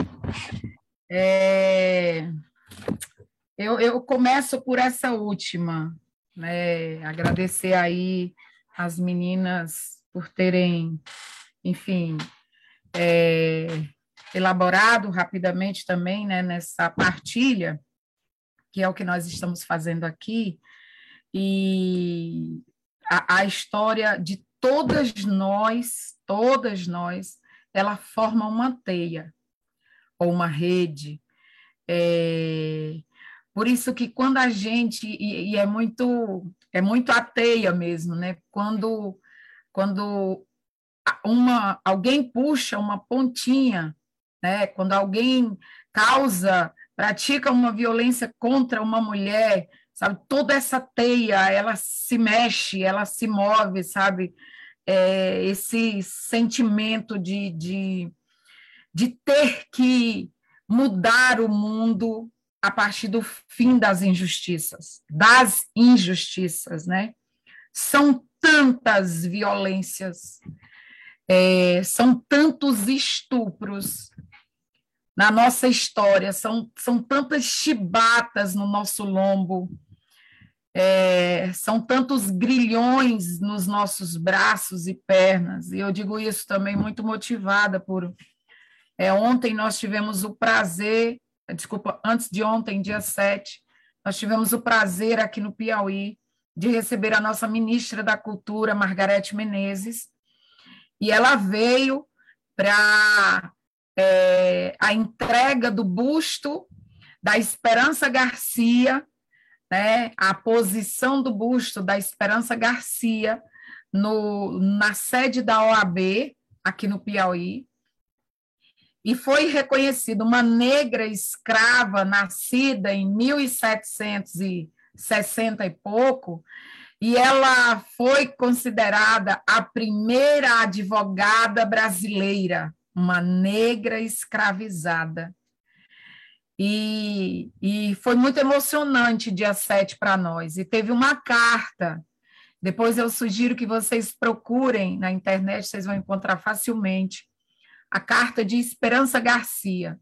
É... Eu, eu começo por essa última, né? Agradecer aí as meninas por terem, enfim, é, elaborado rapidamente também né, nessa partilha, que é o que nós estamos fazendo aqui, e a, a história de todas nós, todas nós, ela forma uma teia ou uma rede. É, por isso que quando a gente e, e, é muito é muito a teia mesmo, né? Quando quando uma alguém puxa uma pontinha né? Quando alguém causa, pratica uma violência contra uma mulher, sabe? Toda essa teia, ela se mexe, ela se move, sabe? É, esse sentimento de, de, de ter que mudar o mundo a partir do fim das injustiças, das injustiças, né? São tantas violências, é, são tantos estupros, na nossa história, são, são tantas chibatas no nosso lombo, é, são tantos grilhões nos nossos braços e pernas, e eu digo isso também muito motivada por. É, ontem nós tivemos o prazer, desculpa, antes de ontem, dia 7, nós tivemos o prazer aqui no Piauí de receber a nossa ministra da Cultura, Margarete Menezes, e ela veio para é, a entrega do busto da Esperança Garcia, né, a posição do busto da Esperança Garcia no, na sede da OAB, aqui no Piauí, e foi reconhecida uma negra escrava nascida em 1760 e pouco, e ela foi considerada a primeira advogada brasileira uma negra escravizada. E, e foi muito emocionante dia 7 para nós. E teve uma carta. Depois eu sugiro que vocês procurem na internet, vocês vão encontrar facilmente. A carta de Esperança Garcia,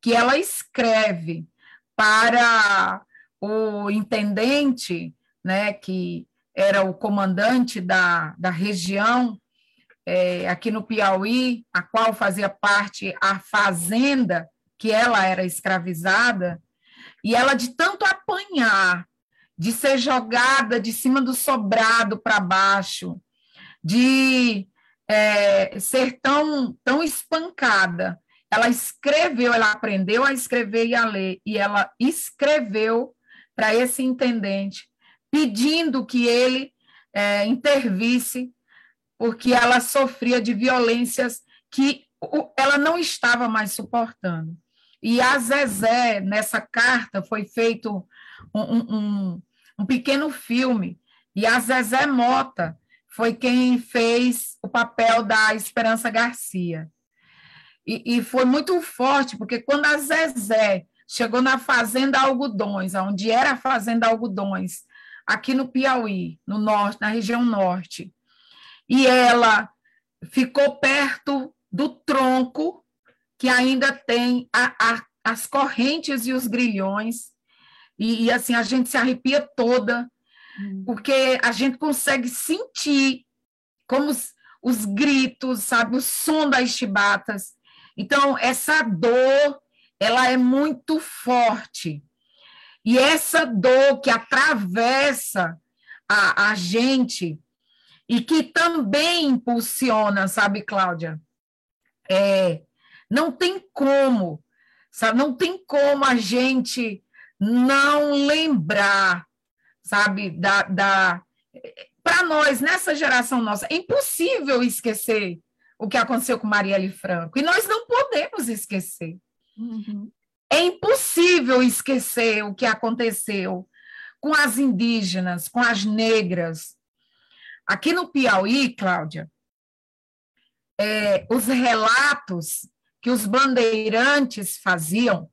que ela escreve para o intendente, né, que era o comandante da, da região é, aqui no Piauí, a qual fazia parte a fazenda, que ela era escravizada, e ela, de tanto apanhar, de ser jogada de cima do sobrado para baixo, de é, ser tão, tão espancada, ela escreveu, ela aprendeu a escrever e a ler, e ela escreveu para esse intendente, pedindo que ele é, intervisse, porque ela sofria de violências que ela não estava mais suportando. E a Zezé, nessa carta, foi feito um, um, um pequeno filme, e a Zezé Mota foi quem fez o papel da Esperança Garcia. E, e, foi muito forte, porque quando a Zezé chegou na Fazenda Algodões, onde era a Fazenda Algodões, aqui no Piauí, no norte, na região norte, e ela ficou perto do tronco que ainda tem a, a, as correntes e os grilhões, e, e, assim a gente se arrepia toda, hum. porque a gente consegue sentir como os, os gritos, sabe, o som das chibatas, então, essa dor, ela é muito forte. E essa dor que atravessa a, a gente e que também impulsiona, sabe, Cláudia? É, não tem como, sabe? Não tem como a gente não lembrar, sabe, da, da para nós nessa geração nossa é impossível esquecer o que aconteceu com Marielle Franco. E nós não podemos esquecer. Uhum. É impossível esquecer o que aconteceu com as indígenas, com as negras. Aqui no Piauí, Cláudia, é, os relatos que os bandeirantes faziam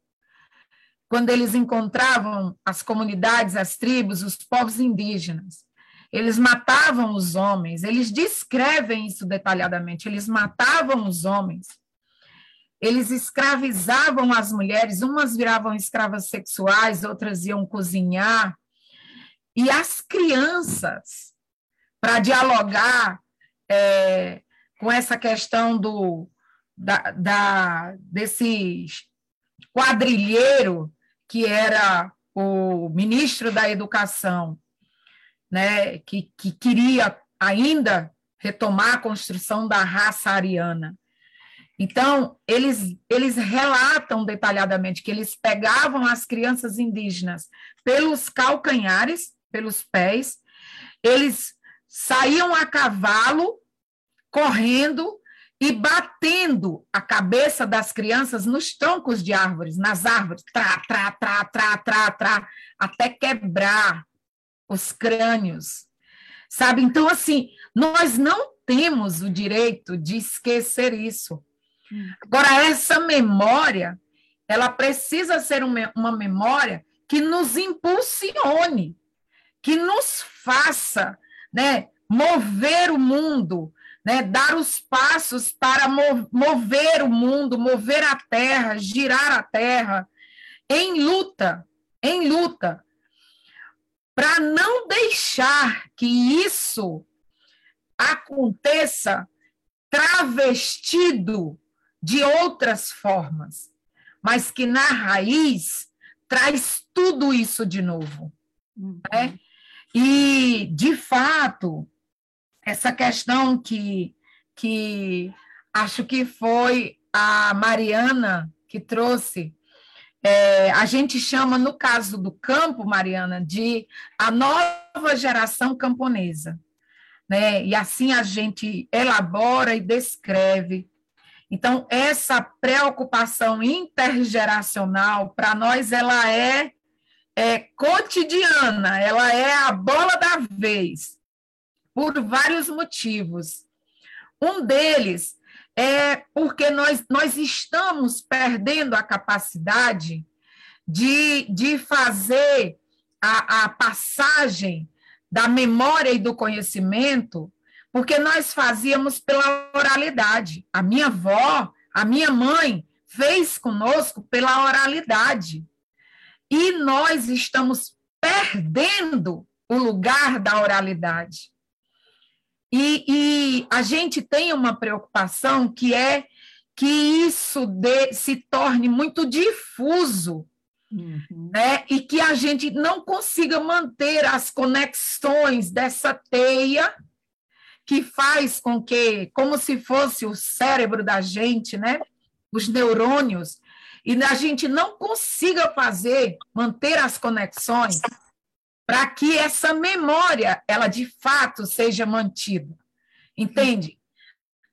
quando eles encontravam as comunidades, as tribos, os povos indígenas, eles matavam os homens, eles descrevem isso detalhadamente, eles matavam os homens, eles escravizavam as mulheres, umas viravam escravas sexuais, outras iam cozinhar, e as crianças, para dialogar é, com essa questão do, da, da, desse quadrilheiro que era o ministro da Educação, né, que, que queria ainda retomar a construção da raça ariana. Então, eles, eles relatam detalhadamente que eles pegavam as crianças indígenas pelos calcanhares, pelos pés, eles saíam a cavalo, correndo e batendo a cabeça das crianças nos troncos de árvores, nas árvores, trá, trá, trá, trá, trá, trá, até quebrar os crânios, sabe? Então, assim, nós não temos o direito de esquecer isso. Agora, essa memória, ela precisa ser uma memória que nos impulsione, que nos faça, né, mover o mundo, né, dar os passos para mover o mundo, mover a terra, girar a terra em luta, em luta para não deixar que isso aconteça travestido de outras formas, mas que na raiz traz tudo isso de novo. Uhum. Né? E, de fato, essa questão que, que acho que foi a Mariana que trouxe é, a gente chama, no caso do campo, Mariana, de a nova geração camponesa. Né? E assim a gente elabora e descreve. Então, essa preocupação intergeracional, para nós, ela é, é cotidiana, ela é a bola da vez, por vários motivos. Um deles é porque nós, nós estamos perdendo a capacidade de, de fazer a, a passagem da memória e do conhecimento, porque nós fazíamos pela oralidade. A minha avó, a minha mãe fez conosco pela oralidade. E nós estamos perdendo o lugar da oralidade. E, e a gente tem uma preocupação que é que isso de, se torne muito difuso, uhum. né? e que a gente não consiga manter as conexões dessa teia que faz com que, como se fosse o cérebro da gente, né? os neurônios, e a gente não consiga fazer, manter as conexões para que essa memória, ela de fato seja mantida. Entende?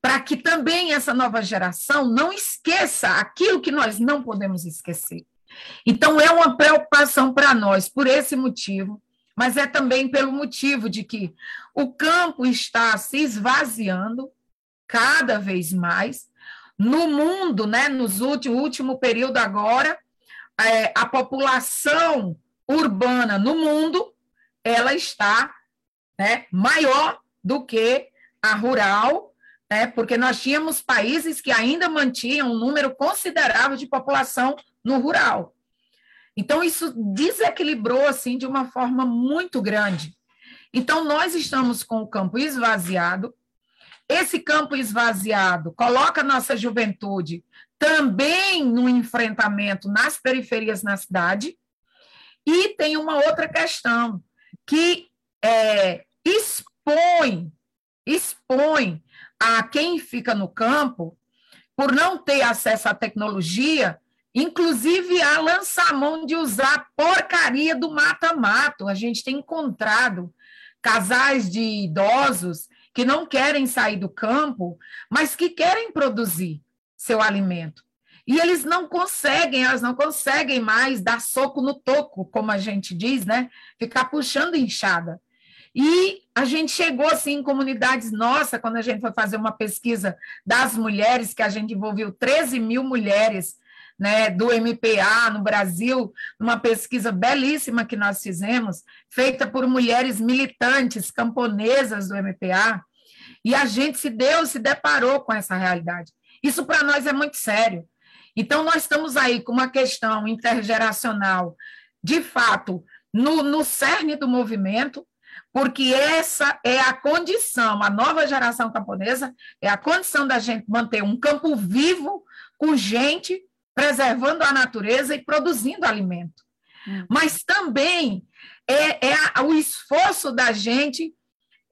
Para que também essa nova geração não esqueça aquilo que nós não podemos esquecer. Então, é uma preocupação para nós, por esse motivo, mas é também pelo motivo de que o campo está se esvaziando cada vez mais. No mundo, né, nos último período agora, é, a população urbana no mundo, ela está né, maior do que a rural, né, porque nós tínhamos países que ainda mantinham um número considerável de população no rural. Então, isso desequilibrou assim de uma forma muito grande. Então, nós estamos com o campo esvaziado. Esse campo esvaziado coloca a nossa juventude também no enfrentamento nas periferias na cidade, e tem uma outra questão, que é, expõe, expõe a quem fica no campo, por não ter acesso à tecnologia, inclusive a lançar mão de usar a porcaria do mata-mato. A gente tem encontrado casais de idosos que não querem sair do campo, mas que querem produzir seu alimento. E eles não conseguem, elas não conseguem mais dar soco no toco, como a gente diz, né? Ficar puxando enxada. E a gente chegou assim em comunidades nossa, quando a gente foi fazer uma pesquisa das mulheres, que a gente envolveu 13 mil mulheres né, do MPA no Brasil, uma pesquisa belíssima que nós fizemos, feita por mulheres militantes camponesas do MPA, e a gente se deu, se deparou com essa realidade. Isso para nós é muito sério. Então, nós estamos aí com uma questão intergeracional, de fato, no, no cerne do movimento, porque essa é a condição, a nova geração camponesa é a condição da gente manter um campo vivo, com gente preservando a natureza e produzindo alimento. Hum. Mas também é, é o esforço da gente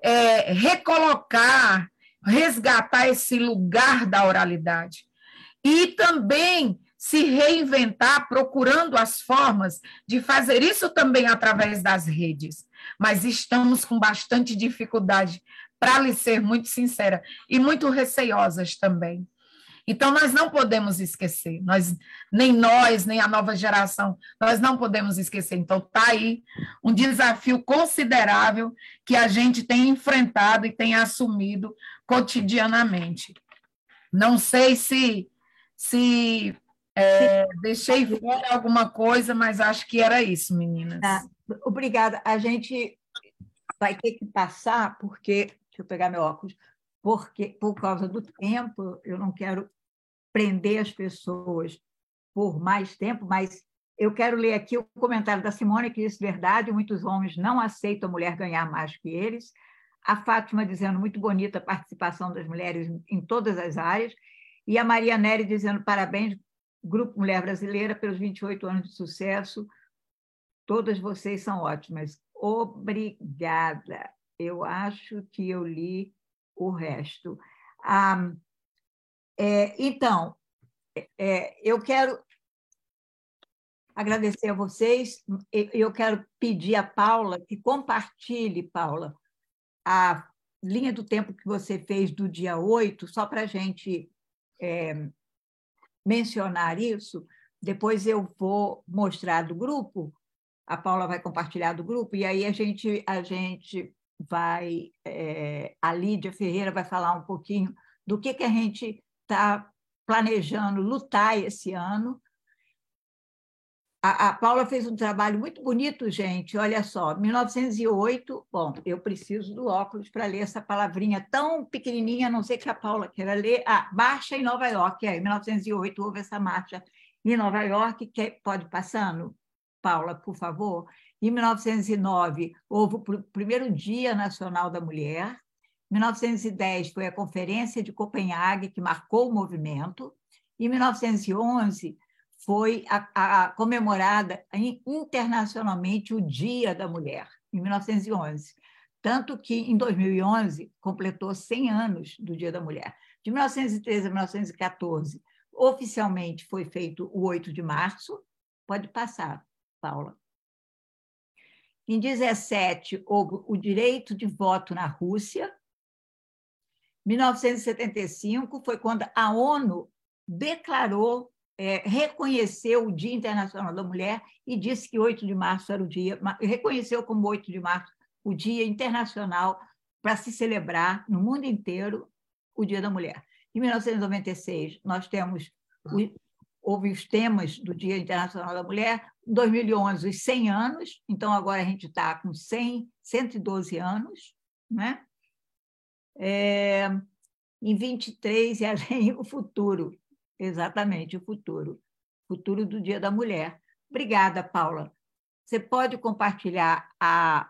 é, recolocar, resgatar esse lugar da oralidade e também se reinventar procurando as formas de fazer isso também através das redes. Mas estamos com bastante dificuldade, para lhe ser muito sincera, e muito receosas também. Então, nós não podemos esquecer, nós, nem nós, nem a nova geração, nós não podemos esquecer. Então, está aí um desafio considerável que a gente tem enfrentado e tem assumido cotidianamente. Não sei se se é, deixei fora alguma coisa, mas acho que era isso, meninas. Ah, obrigada. A gente vai ter que passar, porque. Deixa eu pegar meu óculos. Porque, por causa do tempo, eu não quero prender as pessoas por mais tempo, mas eu quero ler aqui o comentário da Simone, que diz verdade, muitos homens não aceitam a mulher ganhar mais que eles. A Fátima dizendo muito bonita a participação das mulheres em todas as áreas. E a Maria Nery dizendo parabéns, Grupo Mulher Brasileira, pelos 28 anos de sucesso. Todas vocês são ótimas. Obrigada. Eu acho que eu li o resto. Ah, é, então, é, eu quero agradecer a vocês. Eu quero pedir a Paula que compartilhe, Paula, a linha do tempo que você fez do dia 8, só para a gente é, mencionar isso, depois eu vou mostrar do grupo, a Paula vai compartilhar do grupo, e aí a gente, a gente vai, é, a Lídia Ferreira vai falar um pouquinho do que, que a gente está planejando lutar esse ano a, a, Paula fez um trabalho muito bonito, gente. Olha só, 1908. Bom, eu preciso do óculos para ler essa palavrinha tão pequenininha, a não sei que a Paula queira ler. Ah, marcha em Nova York. É, em 1908 houve essa marcha em Nova York. Que, pode passando, Paula, por favor. Em 1909 houve o primeiro Dia Nacional da Mulher. 1910 foi a Conferência de Copenhague, que marcou o movimento. Em 1911 foi a, a, comemorada internacionalmente o Dia da Mulher, em 1911. Tanto que, em 2011, completou 100 anos do Dia da Mulher. De 1913 a 1914, oficialmente foi feito o 8 de março. Pode passar, Paula. Em 17, houve o direito de voto na Rússia. 1975 foi quando a ONU declarou, é, reconheceu o Dia Internacional da Mulher e disse que 8 de março era o dia, reconheceu como 8 de março o Dia Internacional para se celebrar no mundo inteiro o Dia da Mulher. Em 1996, nós temos houve os temas do Dia Internacional da Mulher. Em 2011, os 100 anos. Então, agora a gente está com 100, 112 anos. Né? É, em 23, e além o futuro. Exatamente, o futuro. Futuro do Dia da Mulher. Obrigada, Paula. Você pode compartilhar a,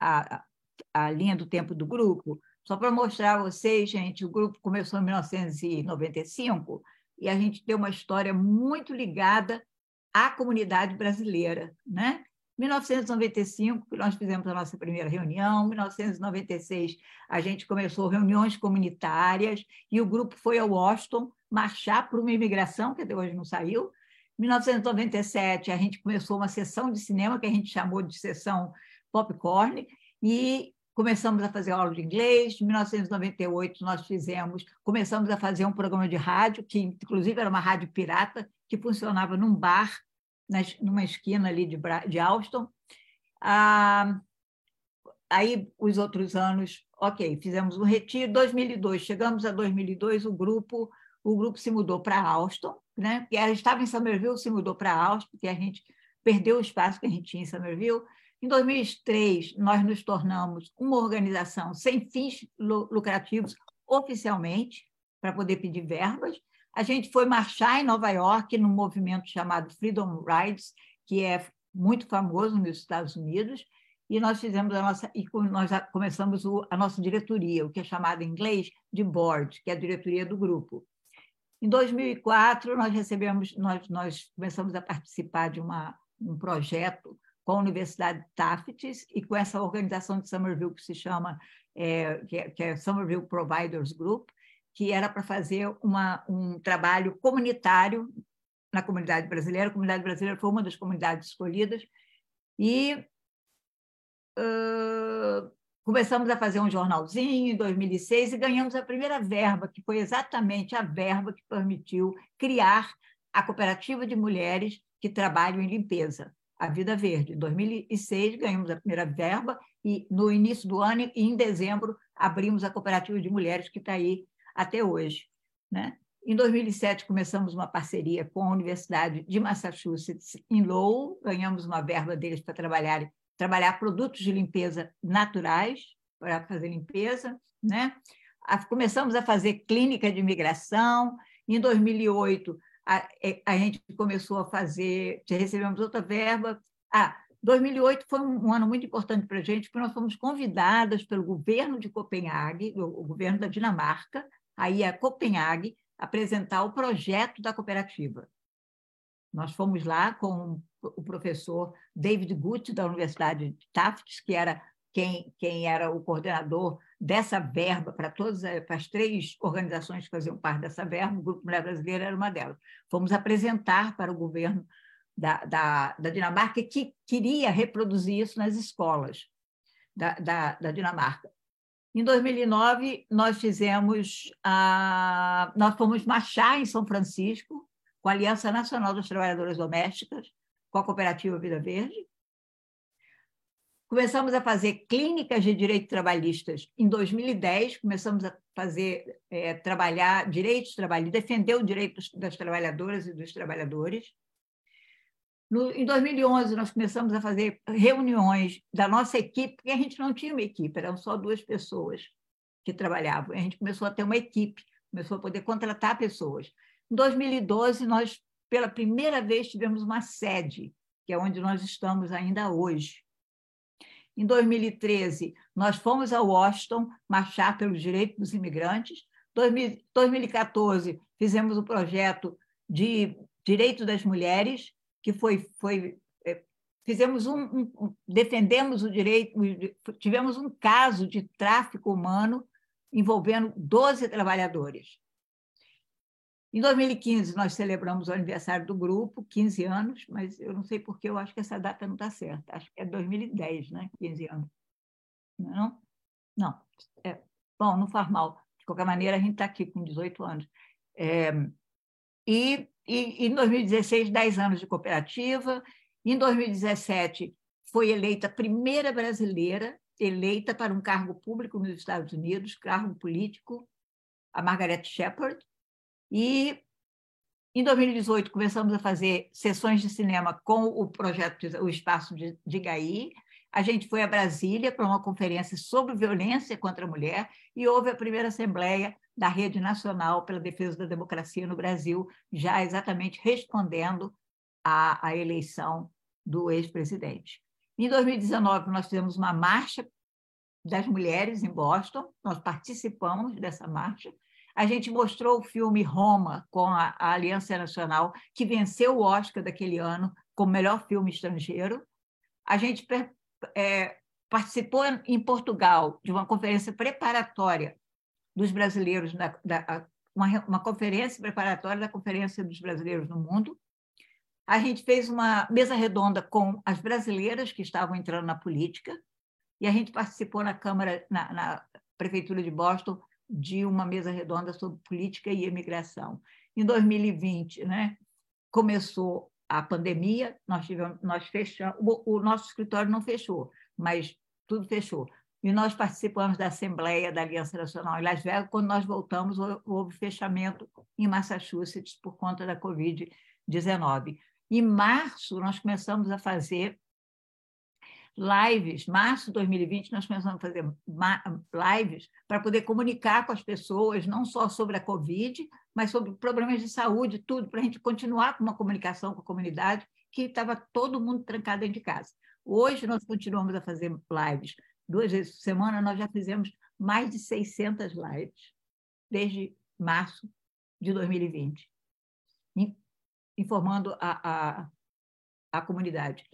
a, a linha do tempo do grupo? Só para mostrar a vocês, gente, o grupo começou em 1995 e a gente tem uma história muito ligada à comunidade brasileira. Né? 1995, nós fizemos a nossa primeira reunião, 1996, a gente começou reuniões comunitárias e o grupo foi a Washington marchar por uma imigração, que até hoje não saiu. 1997, a gente começou uma sessão de cinema que a gente chamou de sessão popcorn, e começamos a fazer aula de inglês. Em 1998, nós fizemos, começamos a fazer um programa de rádio, que inclusive era uma rádio pirata, que funcionava num bar, numa esquina ali de, de Alston. Ah, aí, os outros anos, ok, fizemos um retiro. 2002, chegamos a 2002, o grupo o grupo se mudou para Alston, né? que estava em Somerville, se mudou para Alston, porque a gente perdeu o espaço que a gente tinha em Somerville. Em 2003, nós nos tornamos uma organização sem fins lucrativos oficialmente, para poder pedir verbas. A gente foi marchar em Nova York num movimento chamado Freedom Rides, que é muito famoso nos Estados Unidos, e nós fizemos a nossa e nós começamos a nossa diretoria, o que é chamado em inglês de board, que é a diretoria do grupo. Em 2004 nós recebemos nós nós começamos a participar de uma um projeto com a Universidade Tufts e com essa organização de Somerville que se chama é, que, é, que é Somerville Providers Group, que era para fazer uma, um trabalho comunitário na comunidade brasileira. A comunidade brasileira foi uma das comunidades escolhidas e uh, começamos a fazer um jornalzinho em 2006 e ganhamos a primeira verba, que foi exatamente a verba que permitiu criar a cooperativa de mulheres que trabalham em limpeza a Vida Verde. Em 2006, ganhamos a primeira verba e, no início do ano, em dezembro, abrimos a Cooperativa de Mulheres, que está aí até hoje. Né? Em 2007, começamos uma parceria com a Universidade de Massachusetts, em Lowell, ganhamos uma verba deles para trabalhar, trabalhar produtos de limpeza naturais, para fazer limpeza. Né? Começamos a fazer clínica de imigração. Em 2008, a, é, a gente começou a fazer, recebemos outra verba. Ah, 2008 foi um ano muito importante para a gente, porque nós fomos convidadas pelo governo de Copenhague, o governo da Dinamarca, aí a Copenhague, apresentar o projeto da cooperativa. Nós fomos lá com o professor David Gutt, da Universidade de Tufts, que era quem, quem era o coordenador dessa verba para todas para as três organizações que faziam parte dessa verba, o Grupo Mulher Brasileira era uma delas. Fomos apresentar para o governo da, da, da Dinamarca que queria reproduzir isso nas escolas da, da, da Dinamarca. Em 2009, nós fizemos, a, nós fomos marchar em São Francisco com a Aliança Nacional das Trabalhadoras Domésticas, com a Cooperativa Vida Verde, Começamos a fazer clínicas de direito trabalhistas em 2010, começamos a fazer, é, trabalhar direitos trabalhistas, defender o direito das trabalhadoras e dos trabalhadores. No, em 2011, nós começamos a fazer reuniões da nossa equipe, porque a gente não tinha uma equipe, eram só duas pessoas que trabalhavam. A gente começou a ter uma equipe, começou a poder contratar pessoas. Em 2012, nós, pela primeira vez, tivemos uma sede, que é onde nós estamos ainda hoje. Em 2013, nós fomos a Washington marchar pelos direitos dos imigrantes. Em 2014, fizemos o um projeto de direito das mulheres, que foi, foi é, fizemos um, um, defendemos o direito, tivemos um caso de tráfico humano envolvendo 12 trabalhadores. Em 2015, nós celebramos o aniversário do grupo, 15 anos, mas eu não sei porque eu acho que essa data não está certa. Acho que é 2010, né? 15 anos. Não? Não. É, bom, não faz mal. De qualquer maneira, a gente está aqui com 18 anos. É, e, e em 2016, 10 anos de cooperativa. Em 2017, foi eleita primeira brasileira eleita para um cargo público nos Estados Unidos, cargo político, a Margaret Shepard. E em 2018 começamos a fazer sessões de cinema com o projeto o Espaço de, de Gaí. A gente foi a Brasília para uma conferência sobre violência contra a mulher e houve a primeira assembleia da Rede Nacional pela Defesa da Democracia no Brasil, já exatamente respondendo à, à eleição do ex-presidente. Em 2019, nós fizemos uma marcha das mulheres em Boston, nós participamos dessa marcha. A gente mostrou o filme Roma com a, a Aliança Nacional, que venceu o Oscar daquele ano como melhor filme estrangeiro. A gente é, participou em Portugal de uma conferência preparatória dos brasileiros, da, da, uma, uma conferência preparatória da Conferência dos Brasileiros no Mundo. A gente fez uma mesa redonda com as brasileiras que estavam entrando na política, e a gente participou na Câmara, na, na Prefeitura de Boston, de uma mesa redonda sobre política e imigração. Em 2020, né, começou a pandemia, nós tivemos, nós fechamos, o, o nosso escritório não fechou, mas tudo fechou. E nós participamos da Assembleia da Aliança Nacional em Las Vegas. Quando nós voltamos, houve fechamento em Massachusetts por conta da Covid-19. Em março, nós começamos a fazer lives. Março de 2020, nós começamos a fazer lives para poder comunicar com as pessoas, não só sobre a Covid, mas sobre problemas de saúde, tudo, para a gente continuar com uma comunicação com a comunidade, que estava todo mundo trancado dentro de casa. Hoje, nós continuamos a fazer lives duas vezes por semana, nós já fizemos mais de 600 lives desde março de 2020, informando a, a, a comunidade.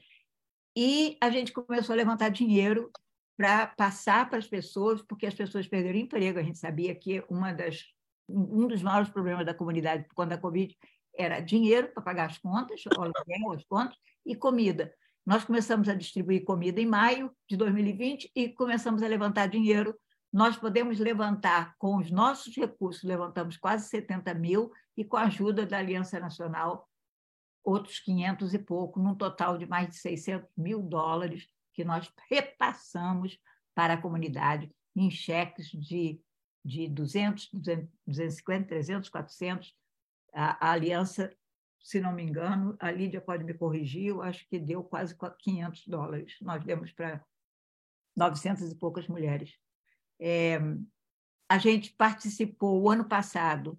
E a gente começou a levantar dinheiro para passar para as pessoas, porque as pessoas perderam emprego. A gente sabia que uma das, um dos maiores problemas da comunidade conta da Covid era dinheiro para pagar as contas, as contas, e comida. Nós começamos a distribuir comida em maio de 2020 e começamos a levantar dinheiro. Nós podemos levantar, com os nossos recursos, levantamos quase 70 mil, e com a ajuda da Aliança Nacional, outros 500 e pouco, num total de mais de 600 mil dólares que nós repassamos para a comunidade em cheques de, de 200, 250, 300, 400. A, a Aliança se não me engano, a Lídia pode me corrigir, eu acho que deu quase 500 dólares. Nós demos para 900 e poucas mulheres. É, a gente participou o ano passado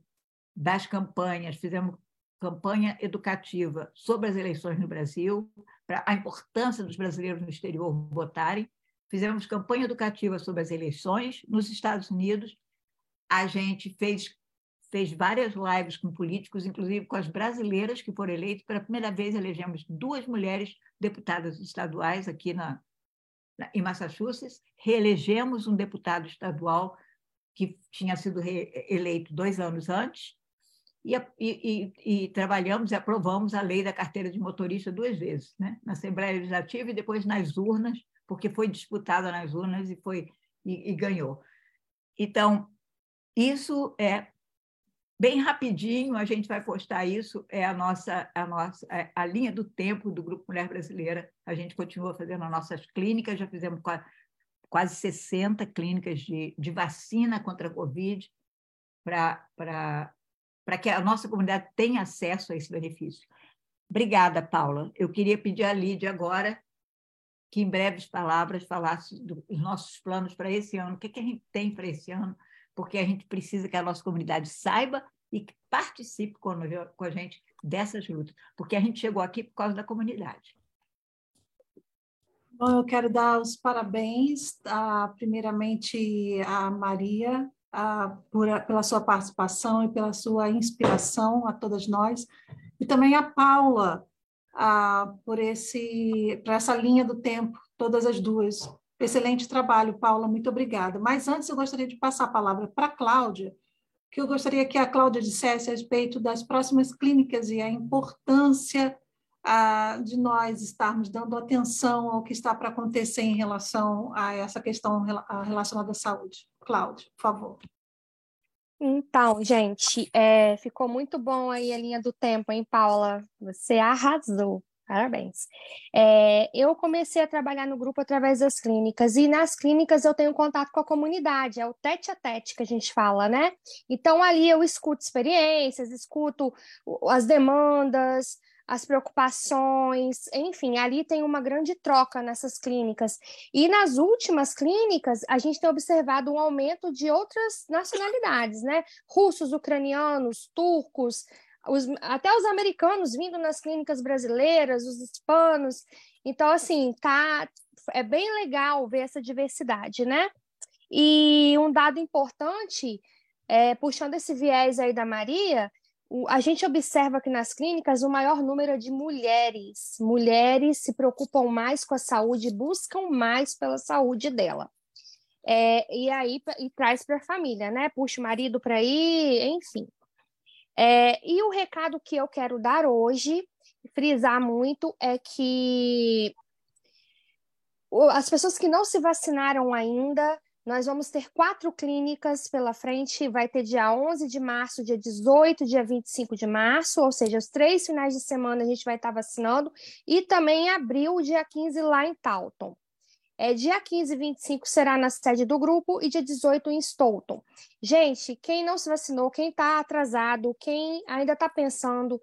das campanhas, fizemos campanha educativa sobre as eleições no Brasil, para a importância dos brasileiros no exterior votarem. Fizemos campanha educativa sobre as eleições nos Estados Unidos. A gente fez fez várias lives com políticos, inclusive com as brasileiras que foram eleitas. Pela primeira vez, elegemos duas mulheres deputadas estaduais aqui na, na, em Massachusetts. Reelegemos um deputado estadual que tinha sido eleito dois anos antes. E, e, e, trabalhamos e aprovamos a lei da carteira de motorista duas vezes, né? na Assembleia Legislativa e depois nas urnas, porque foi disputada nas urnas e foi e ganhou. Então, isso é Bem rapidinho, a gente vai postar isso, é a nossa, a nossa é a linha do tempo do Grupo Mulher Brasileira. A gente continua fazendo as nossas clínicas, já fizemos quase 60 clínicas de, de vacina contra a Covid, para que a nossa comunidade tenha acesso a esse benefício. Obrigada, Paula. Eu queria pedir a Lídia agora que, em breves palavras, falasse dos nossos planos para esse ano, o que, que a gente tem para esse ano, porque a gente precisa que a nossa comunidade saiba e que participe com, a gente dessas lutas, porque a gente chegou aqui por causa da comunidade. Bom, eu quero dar os parabéns, a, primeiramente, a Maria, a, por, pela sua participação e pela sua inspiração a todas nós, e também a Paula, a, por, esse, por essa linha do tempo, todas as duas. Excelente trabalho, Paula, muito obrigada. Mas antes eu gostaria de passar a palavra para a Cláudia, que eu gostaria que a Cláudia dissesse a respeito das próximas clínicas e a importância ah, de nós estarmos dando atenção ao que está para acontecer em relação a essa questão relacionada à saúde. Cláudia, por favor. Então, gente, é, ficou muito bom aí a linha do tempo, hein, Paula? Você arrasou. Parabéns. É, eu comecei a trabalhar no grupo através das clínicas, e nas clínicas eu tenho contato com a comunidade, é o tete a tete que a gente fala, né? Então, ali eu escuto experiências, escuto as demandas, as preocupações, enfim, ali tem uma grande troca nessas clínicas. E nas últimas clínicas, a gente tem observado um aumento de outras nacionalidades, né? Russos, ucranianos, turcos, os, até os americanos vindo nas clínicas brasileiras, os hispanos. Então, assim, tá, é bem legal ver essa diversidade, né? E um dado importante, é, puxando esse viés aí da Maria, a gente observa que nas clínicas o maior número é de mulheres. Mulheres se preocupam mais com a saúde, buscam mais pela saúde dela. É, e aí e traz para a família, né? Puxa o marido para ir, enfim. É, e o recado que eu quero dar hoje, frisar muito, é que as pessoas que não se vacinaram ainda, nós vamos ter quatro clínicas pela frente, vai ter dia 11 de março, dia 18, dia 25 de março, ou seja, os três finais de semana a gente vai estar vacinando, e também em abril, dia 15, lá em Taunton. É, dia 15 e 25 será na sede do grupo e dia 18 em Stoughton. Gente, quem não se vacinou, quem está atrasado, quem ainda está pensando,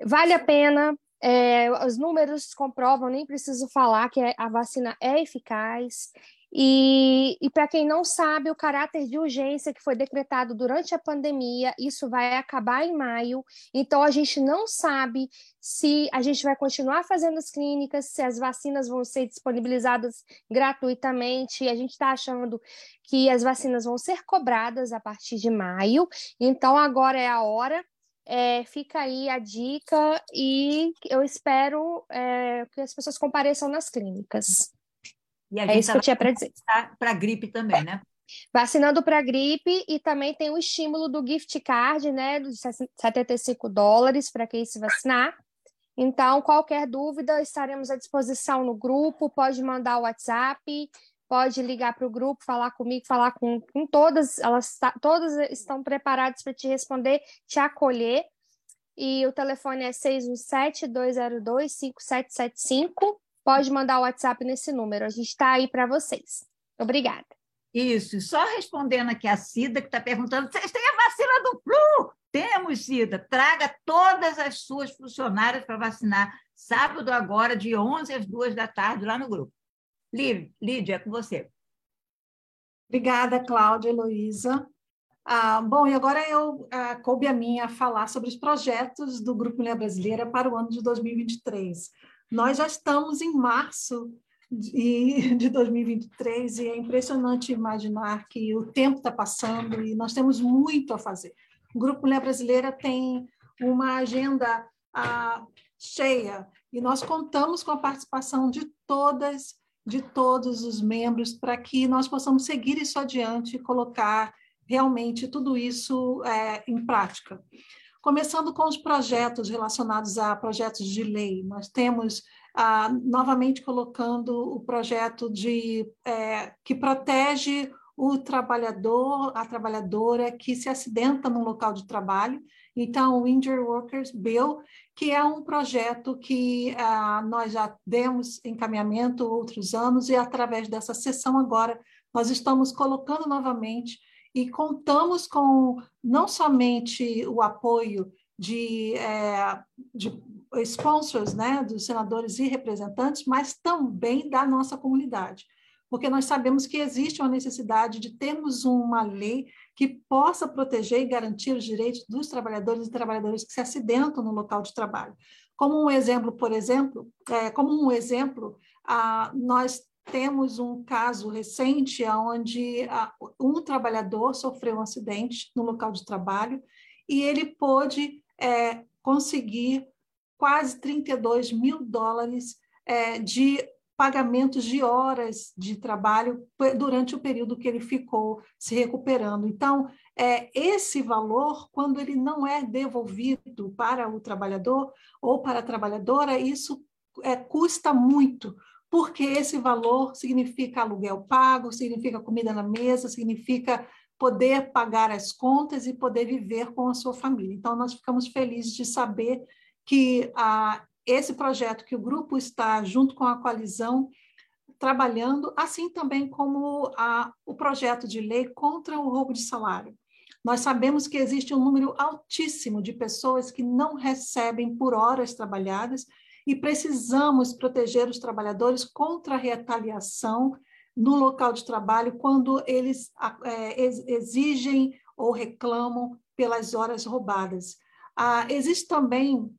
vale a pena. É, os números comprovam, nem preciso falar que a vacina é eficaz. E, e para quem não sabe, o caráter de urgência que foi decretado durante a pandemia, isso vai acabar em maio. Então, a gente não sabe se a gente vai continuar fazendo as clínicas, se as vacinas vão ser disponibilizadas gratuitamente. A gente está achando que as vacinas vão ser cobradas a partir de maio. Então, agora é a hora. É, fica aí a dica e eu espero é, que as pessoas compareçam nas clínicas. E a é isso que eu tinha para dizer. Para gripe também, né? Vacinando para gripe e também tem o estímulo do gift card, né, de 75 dólares para quem se vacinar. Então, qualquer dúvida, estaremos à disposição no grupo. Pode mandar o WhatsApp, pode ligar para o grupo, falar comigo, falar com, com todas. Elas todas estão preparadas para te responder, te acolher. E o telefone é 617-202-5775 pode mandar o WhatsApp nesse número. A gente está aí para vocês. Obrigada. Isso, só respondendo aqui a Cida, que está perguntando: vocês têm a vacina do flu? Temos, Cida. Traga todas as suas funcionárias para vacinar sábado agora, de 11 às 2 da tarde, lá no grupo. Lídia, é com você. Obrigada, Cláudia, Heloísa. Ah, bom, e agora eu ah, coube a minha falar sobre os projetos do Grupo Mulher Brasileira para o ano de 2023. Nós já estamos em março de, de 2023 e é impressionante imaginar que o tempo está passando e nós temos muito a fazer. O Grupo Mulher Brasileira tem uma agenda ah, cheia e nós contamos com a participação de todas, de todos os membros para que nós possamos seguir isso adiante e colocar realmente tudo isso é, em prática. Começando com os projetos relacionados a projetos de lei, nós temos ah, novamente colocando o projeto de é, que protege o trabalhador, a trabalhadora que se acidenta no local de trabalho. Então, o Injured Workers Bill, que é um projeto que ah, nós já demos encaminhamento outros anos, e através dessa sessão agora, nós estamos colocando novamente e contamos com não somente o apoio de, é, de sponsors, né, dos senadores e representantes, mas também da nossa comunidade, porque nós sabemos que existe uma necessidade de termos uma lei que possa proteger e garantir os direitos dos trabalhadores e trabalhadoras que se acidentam no local de trabalho. Como um exemplo, por exemplo, é, como um exemplo, ah, nós temos um caso recente onde um trabalhador sofreu um acidente no local de trabalho e ele pôde é, conseguir quase 32 mil dólares é, de pagamentos de horas de trabalho durante o período que ele ficou se recuperando. Então, é, esse valor, quando ele não é devolvido para o trabalhador ou para a trabalhadora, isso é, custa muito, porque esse valor significa aluguel pago, significa comida na mesa, significa poder pagar as contas e poder viver com a sua família. Então, nós ficamos felizes de saber que a, esse projeto que o grupo está, junto com a coalizão, trabalhando, assim também como a, o projeto de lei contra o roubo de salário. Nós sabemos que existe um número altíssimo de pessoas que não recebem por horas trabalhadas e precisamos proteger os trabalhadores contra a retaliação no local de trabalho quando eles é, exigem ou reclamam pelas horas roubadas. Ah, existe também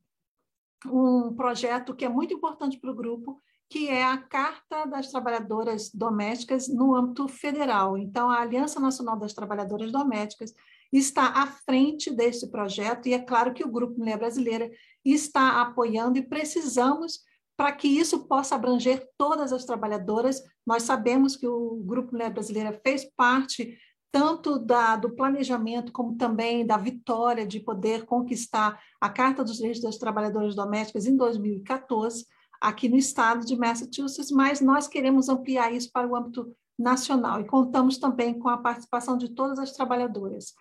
um projeto que é muito importante para o grupo, que é a Carta das Trabalhadoras Domésticas no âmbito federal. Então, a Aliança Nacional das Trabalhadoras Domésticas está à frente deste projeto, e é claro que o Grupo Mulher Brasileira está apoiando e precisamos para que isso possa abranger todas as trabalhadoras. Nós sabemos que o Grupo Mulher Brasileira fez parte tanto da, do planejamento como também da vitória de poder conquistar a Carta dos Direitos das Trabalhadoras Domésticas em 2014, aqui no estado de Massachusetts, mas nós queremos ampliar isso para o âmbito nacional e contamos também com a participação de todas as trabalhadoras.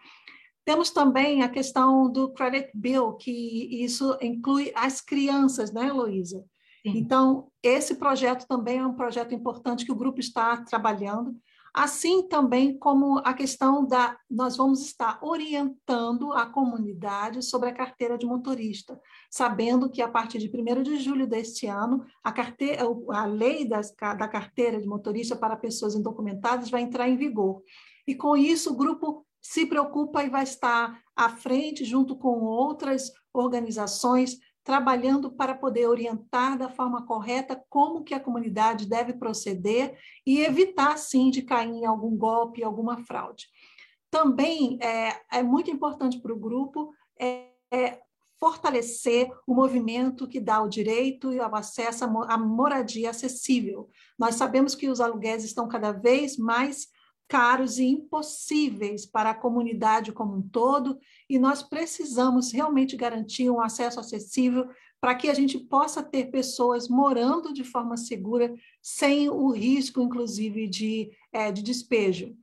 Temos também a questão do credit bill, que isso inclui as crianças, né, Heloísa? Então, esse projeto também é um projeto importante que o grupo está trabalhando. Assim também como a questão da. Nós vamos estar orientando a comunidade sobre a carteira de motorista, sabendo que a partir de 1 de julho deste ano, a, carteira, a lei das, da carteira de motorista para pessoas indocumentadas vai entrar em vigor. E com isso, o grupo se preocupa e vai estar à frente, junto com outras organizações, trabalhando para poder orientar da forma correta como que a comunidade deve proceder e evitar, sim, de cair em algum golpe, alguma fraude. Também é, é muito importante para o grupo é, é fortalecer o movimento que dá o direito e o acesso à moradia acessível. Nós sabemos que os aluguéis estão cada vez mais caros e impossíveis para a comunidade como um todo, e nós precisamos realmente garantir um acesso acessível para que a gente possa ter pessoas morando de forma segura, sem o risco, inclusive, de, é, de despejo.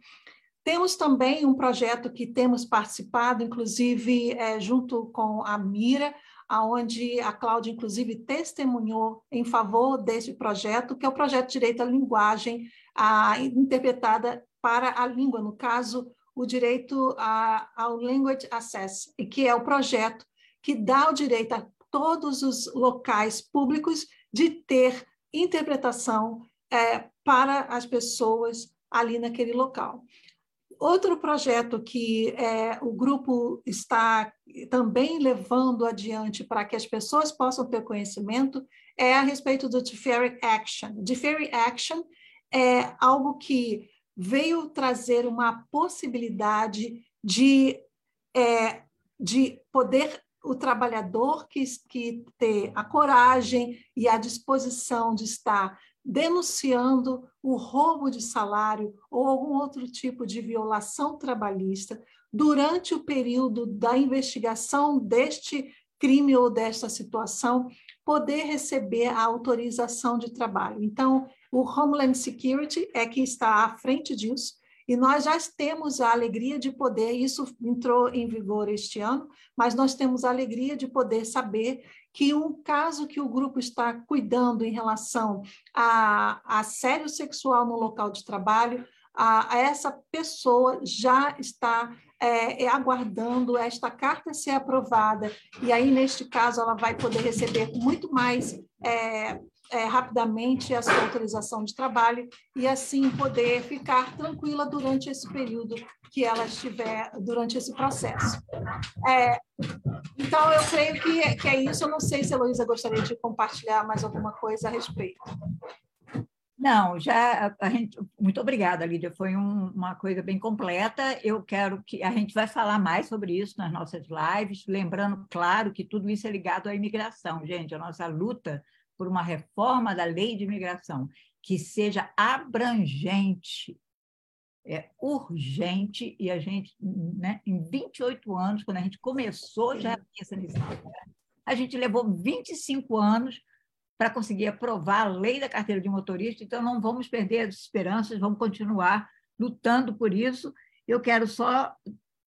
Temos também um projeto que temos participado, inclusive, é, junto com a Mira, aonde a Cláudia, inclusive, testemunhou em favor desse projeto, que é o projeto Direito à Linguagem a, interpretada para a língua, no caso, o direito a, ao Language Access, que é o projeto que dá o direito a todos os locais públicos de ter interpretação é, para as pessoas ali naquele local. Outro projeto que é, o grupo está também levando adiante para que as pessoas possam ter conhecimento é a respeito do Deferred Action. Deferred Action é algo que veio trazer uma possibilidade de, é, de poder o trabalhador que, que ter a coragem e a disposição de estar denunciando o roubo de salário ou algum outro tipo de violação trabalhista durante o período da investigação deste crime ou desta situação, poder receber a autorização de trabalho. Então, o Homeland Security é que está à frente disso, e nós já temos a alegria de poder, isso entrou em vigor este ano, mas nós temos a alegria de poder saber que um caso que o grupo está cuidando em relação a, assédio sexual no local de trabalho, a, a essa pessoa já está é, é, aguardando esta carta ser aprovada, e aí, neste caso, ela vai poder receber muito mais é, é, rapidamente a sua autorização de trabalho e assim poder ficar tranquila durante esse período que ela estiver, durante esse processo. É, então, eu creio que, que é isso. Eu não sei se a Heloísa gostaria de compartilhar mais alguma coisa a respeito. Não, já a gente. Muito obrigada, Lídia. Foi um, uma coisa bem completa. Eu quero que a gente vai falar mais sobre isso nas nossas lives, lembrando, claro, que tudo isso é ligado à imigração, gente. A nossa luta por uma reforma da lei de imigração que seja abrangente, é urgente, e a gente, né, em 28 anos, quando a gente começou já essa necessidade, a gente levou 25 anos para conseguir aprovar a lei da carteira de motorista, então não vamos perder as esperanças, vamos continuar lutando por isso. Eu quero só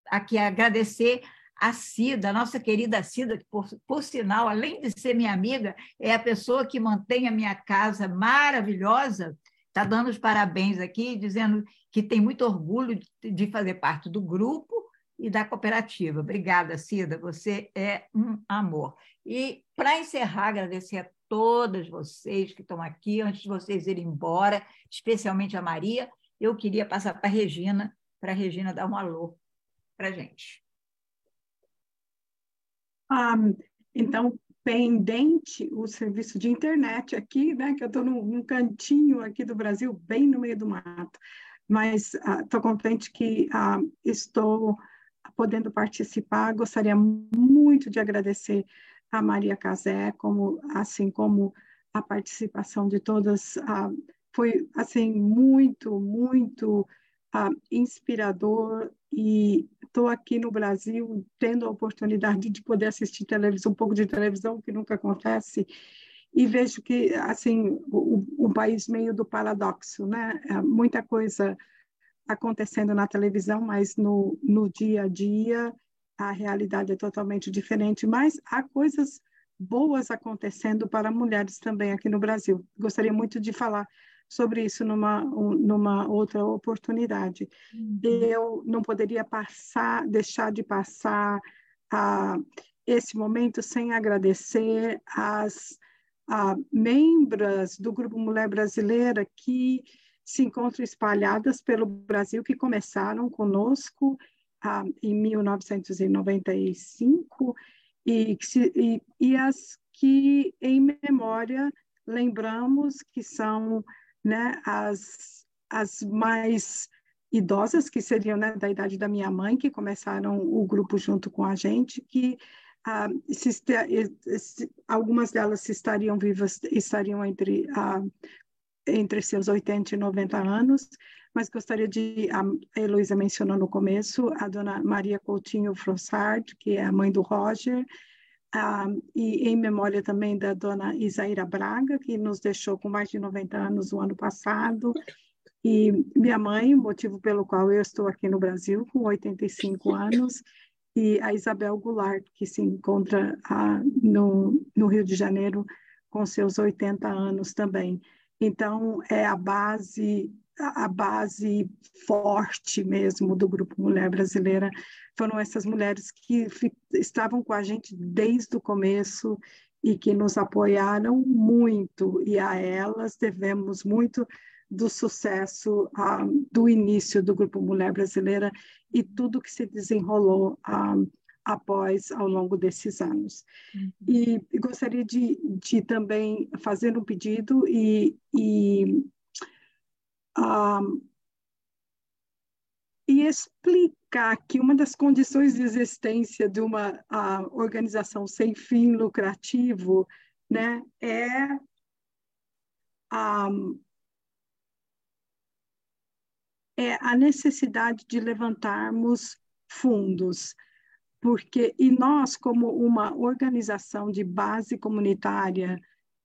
aqui agradecer a Cida, a nossa querida Cida, que, por, por sinal, além de ser minha amiga, é a pessoa que mantém a minha casa maravilhosa, está dando os parabéns aqui, dizendo que tem muito orgulho de fazer parte do grupo e da cooperativa. Obrigada, Cida, você é um amor. E, para encerrar, agradecer a todas vocês que estão aqui, antes de vocês irem embora, especialmente a Maria, eu queria passar para a Regina, para a Regina dar um alô para a gente. Ah, então, pendente o serviço de internet aqui, né, que eu estou num, num, cantinho aqui do Brasil, bem no meio do mato, mas estou ah, contente que ah, estou podendo participar, gostaria muito de agradecer a Maria Casé, como, assim como a participação de todas, ah, foi assim muito, muito ah, inspirador e estou aqui no Brasil tendo a oportunidade de poder assistir televisão, um pouco de televisão que nunca acontece e vejo que assim o, o país meio do paradoxo, né? É muita coisa acontecendo na televisão, mas no, no dia a dia a realidade é totalmente diferente, mas há coisas boas acontecendo para mulheres também aqui no Brasil. Gostaria muito de falar sobre isso numa, numa outra oportunidade. Uhum. Eu não poderia passar, deixar de passar a, esse momento sem agradecer as a, membros do Grupo Mulher Brasileira que se encontram espalhadas pelo Brasil, que começaram conosco ah, em 1995 e, e, e as que, em memória, lembramos que são né, as, as mais idosas, que seriam né, da idade da minha mãe, que começaram o grupo junto com a gente, que ah, se, se, algumas delas estariam vivas, estariam entre, ah, entre seus 80 e 90 anos, mas gostaria de, a Heloísa mencionou no começo, a dona Maria Coutinho Frossard, que é a mãe do Roger, uh, e em memória também da dona Isaíra Braga, que nos deixou com mais de 90 anos no ano passado, e minha mãe, motivo pelo qual eu estou aqui no Brasil, com 85 anos, e a Isabel Goulart, que se encontra uh, no, no Rio de Janeiro com seus 80 anos também. Então, é a base a base forte mesmo do Grupo Mulher Brasileira foram essas mulheres que estavam com a gente desde o começo e que nos apoiaram muito, e a elas devemos muito do sucesso ah, do início do Grupo Mulher Brasileira e tudo que se desenrolou ah, após, ao longo desses anos. Uhum. E, e, gostaria de, de também fazer um pedido e, e um, e explicar que uma das condições de existência de uma uh, organização sem fim lucrativo né, é um, é a necessidade de levantarmos fundos, porque e nós como uma organização de base comunitária,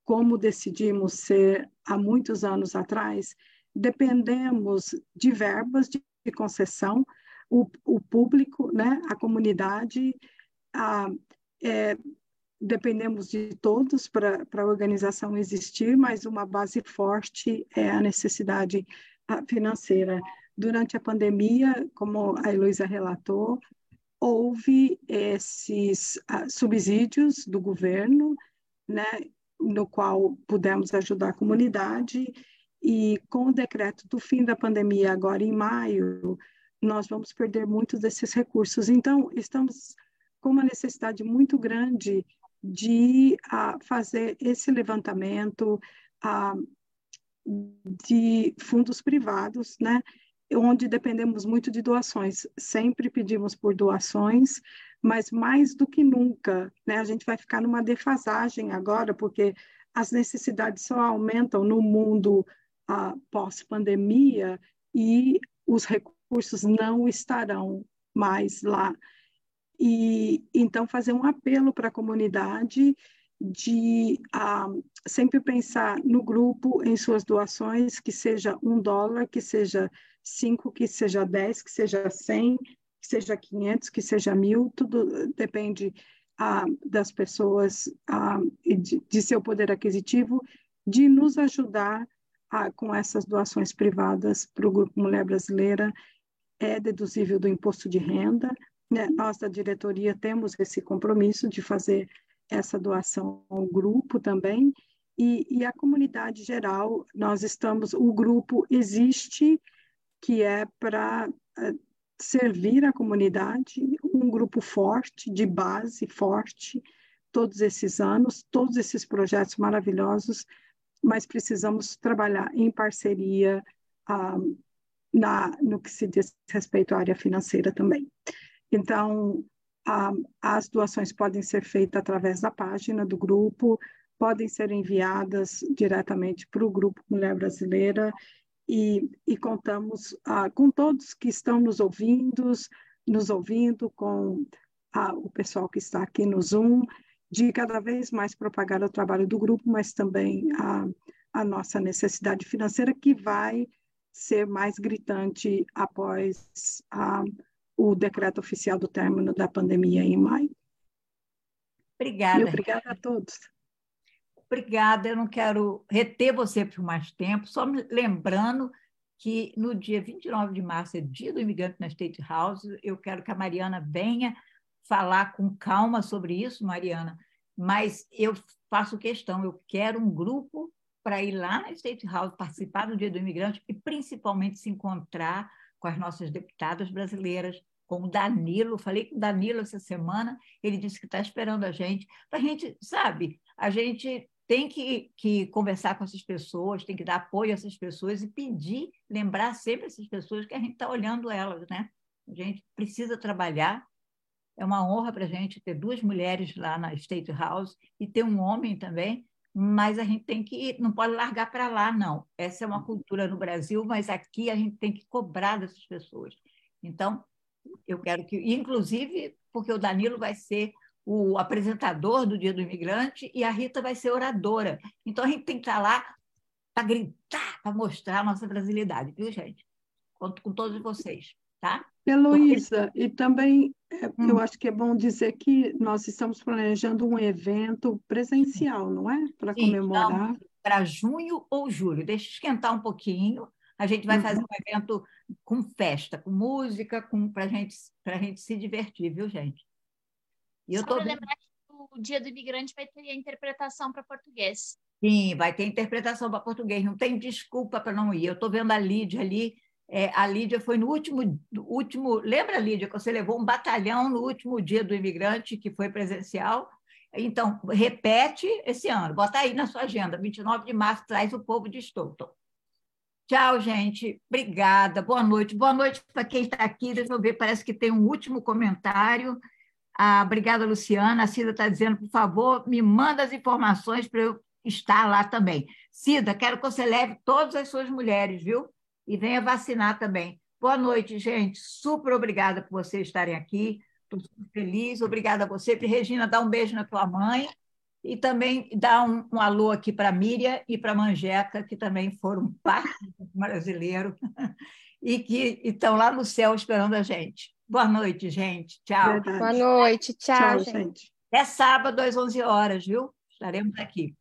como decidimos ser há muitos anos atrás, dependemos de verbas de concessão, o, o público, né, a comunidade, a, é, dependemos de todos para a organização existir, mas uma base forte é a necessidade financeira. Durante a pandemia, como a Heloísa relatou, houve esses uh, subsídios do governo, né, no qual pudemos ajudar a comunidade, e com o decreto do fim da pandemia, agora em maio, nós vamos perder muitos desses recursos. Então, estamos com uma necessidade muito grande de uh, fazer esse levantamento, uh, de fundos privados, né? onde dependemos muito de doações. Sempre pedimos por doações, mas mais do que nunca, né? A gente vai ficar numa defasagem agora, porque as necessidades só aumentam no mundo ah, pós-pandemia e os recursos não estarão mais lá. E então fazer um apelo para a comunidade de ah, sempre pensar no grupo, em suas doações, que seja um dólar, que seja cinco, que seja dez, que seja cem, que seja quinhentos, que seja mil, tudo depende ah, das pessoas ah, de, de, seu poder aquisitivo, de nos ajudar ah, com essas doações privadas para o Grupo Mulher Brasileira, é deduzível do imposto de renda. Né? Nós, da diretoria, temos esse compromisso de fazer essa doação ao grupo também, e, e a comunidade geral, nós estamos, o grupo existe que é para eh, servir a comunidade, um grupo forte, de base forte, todos esses anos, todos esses projetos maravilhosos, mas precisamos trabalhar em parceria ah, na, no que se diz respeito à área financeira também. Então, ah, as doações podem ser feitas através da página do grupo, podem ser enviadas diretamente para o Grupo Mulher Brasileira e, e contamos ah, com todos que estão nos ouvindo, nos ouvindo, com ah, o pessoal que está aqui no Zoom, de cada vez mais propagar o trabalho do grupo, mas também a, a nossa necessidade financeira, que vai ser mais gritante após ah, o decreto oficial do término da pandemia em maio. Obrigada. E obrigada a todos. Obrigada, eu não quero reter você por mais tempo, só me lembrando que no dia 29 de março é dia do imigrante na State House, eu quero que a Mariana venha falar com calma sobre isso, Mariana, mas eu faço questão, eu quero um grupo para ir lá na State House, participar do Dia do Imigrante e principalmente se encontrar com as nossas deputadas brasileiras, com o Danilo. Falei com o Danilo essa semana, ele disse que está esperando a gente, a gente, sabe, a gente tem que, que conversar com essas pessoas, tem que dar apoio a essas pessoas e pedir, lembrar sempre essas pessoas que a gente está olhando elas, né? A gente precisa trabalhar. É uma honra para a gente ter duas mulheres lá na State House e ter um homem também, mas a gente tem que não pode largar para lá, não. Essa é uma cultura no Brasil, mas aqui a gente tem que cobrar dessas pessoas. Então, eu quero que, inclusive, porque o Danilo vai ser o apresentador do Dia do Imigrante e a Rita vai ser oradora. Então a gente tem que estar lá para gritar, para mostrar a nossa brasilidade, viu, gente? Conto com todos vocês, tá? Heloísa, e também é, hum. eu acho que é bom dizer que nós estamos planejando um evento presencial, não é? Para comemorar. Para junho ou julho. Deixa esquentar um pouquinho. A gente vai uhum. fazer um evento com festa, com música, com, para gente, a gente se divertir, viu, gente? E eu Só tô para lembrar que o Dia do Imigrante vai ter a interpretação para português. Sim, vai ter interpretação para português. Não tem desculpa para não ir. Eu estou vendo a Lídia ali. É, a Lídia foi no último, último. Lembra, Lídia, que você levou um batalhão no último dia do imigrante, que foi presencial? Então, repete esse ano. Bota aí na sua agenda. 29 de março, traz o povo de Stoughton. Tchau, gente. Obrigada. Boa noite. Boa noite para quem está aqui. Deixa eu ver, parece que tem um último comentário. Ah, obrigada, Luciana. A Cida está dizendo, por favor, me manda as informações para eu estar lá também. Cida, quero que você leve todas as suas mulheres, viu? E venha vacinar também. Boa noite, gente. Super obrigada por vocês estarem aqui. Estou super feliz. Obrigada a você. Regina, dá um beijo na tua mãe. E também dá um, um alô aqui para a Míria e para a Manjeca, que também foram parte do brasileiro e que estão lá no céu esperando a gente. Boa noite, gente. Tchau. Boa noite. Tchau, Tchau gente. gente. É sábado às 11 horas, viu? Estaremos aqui.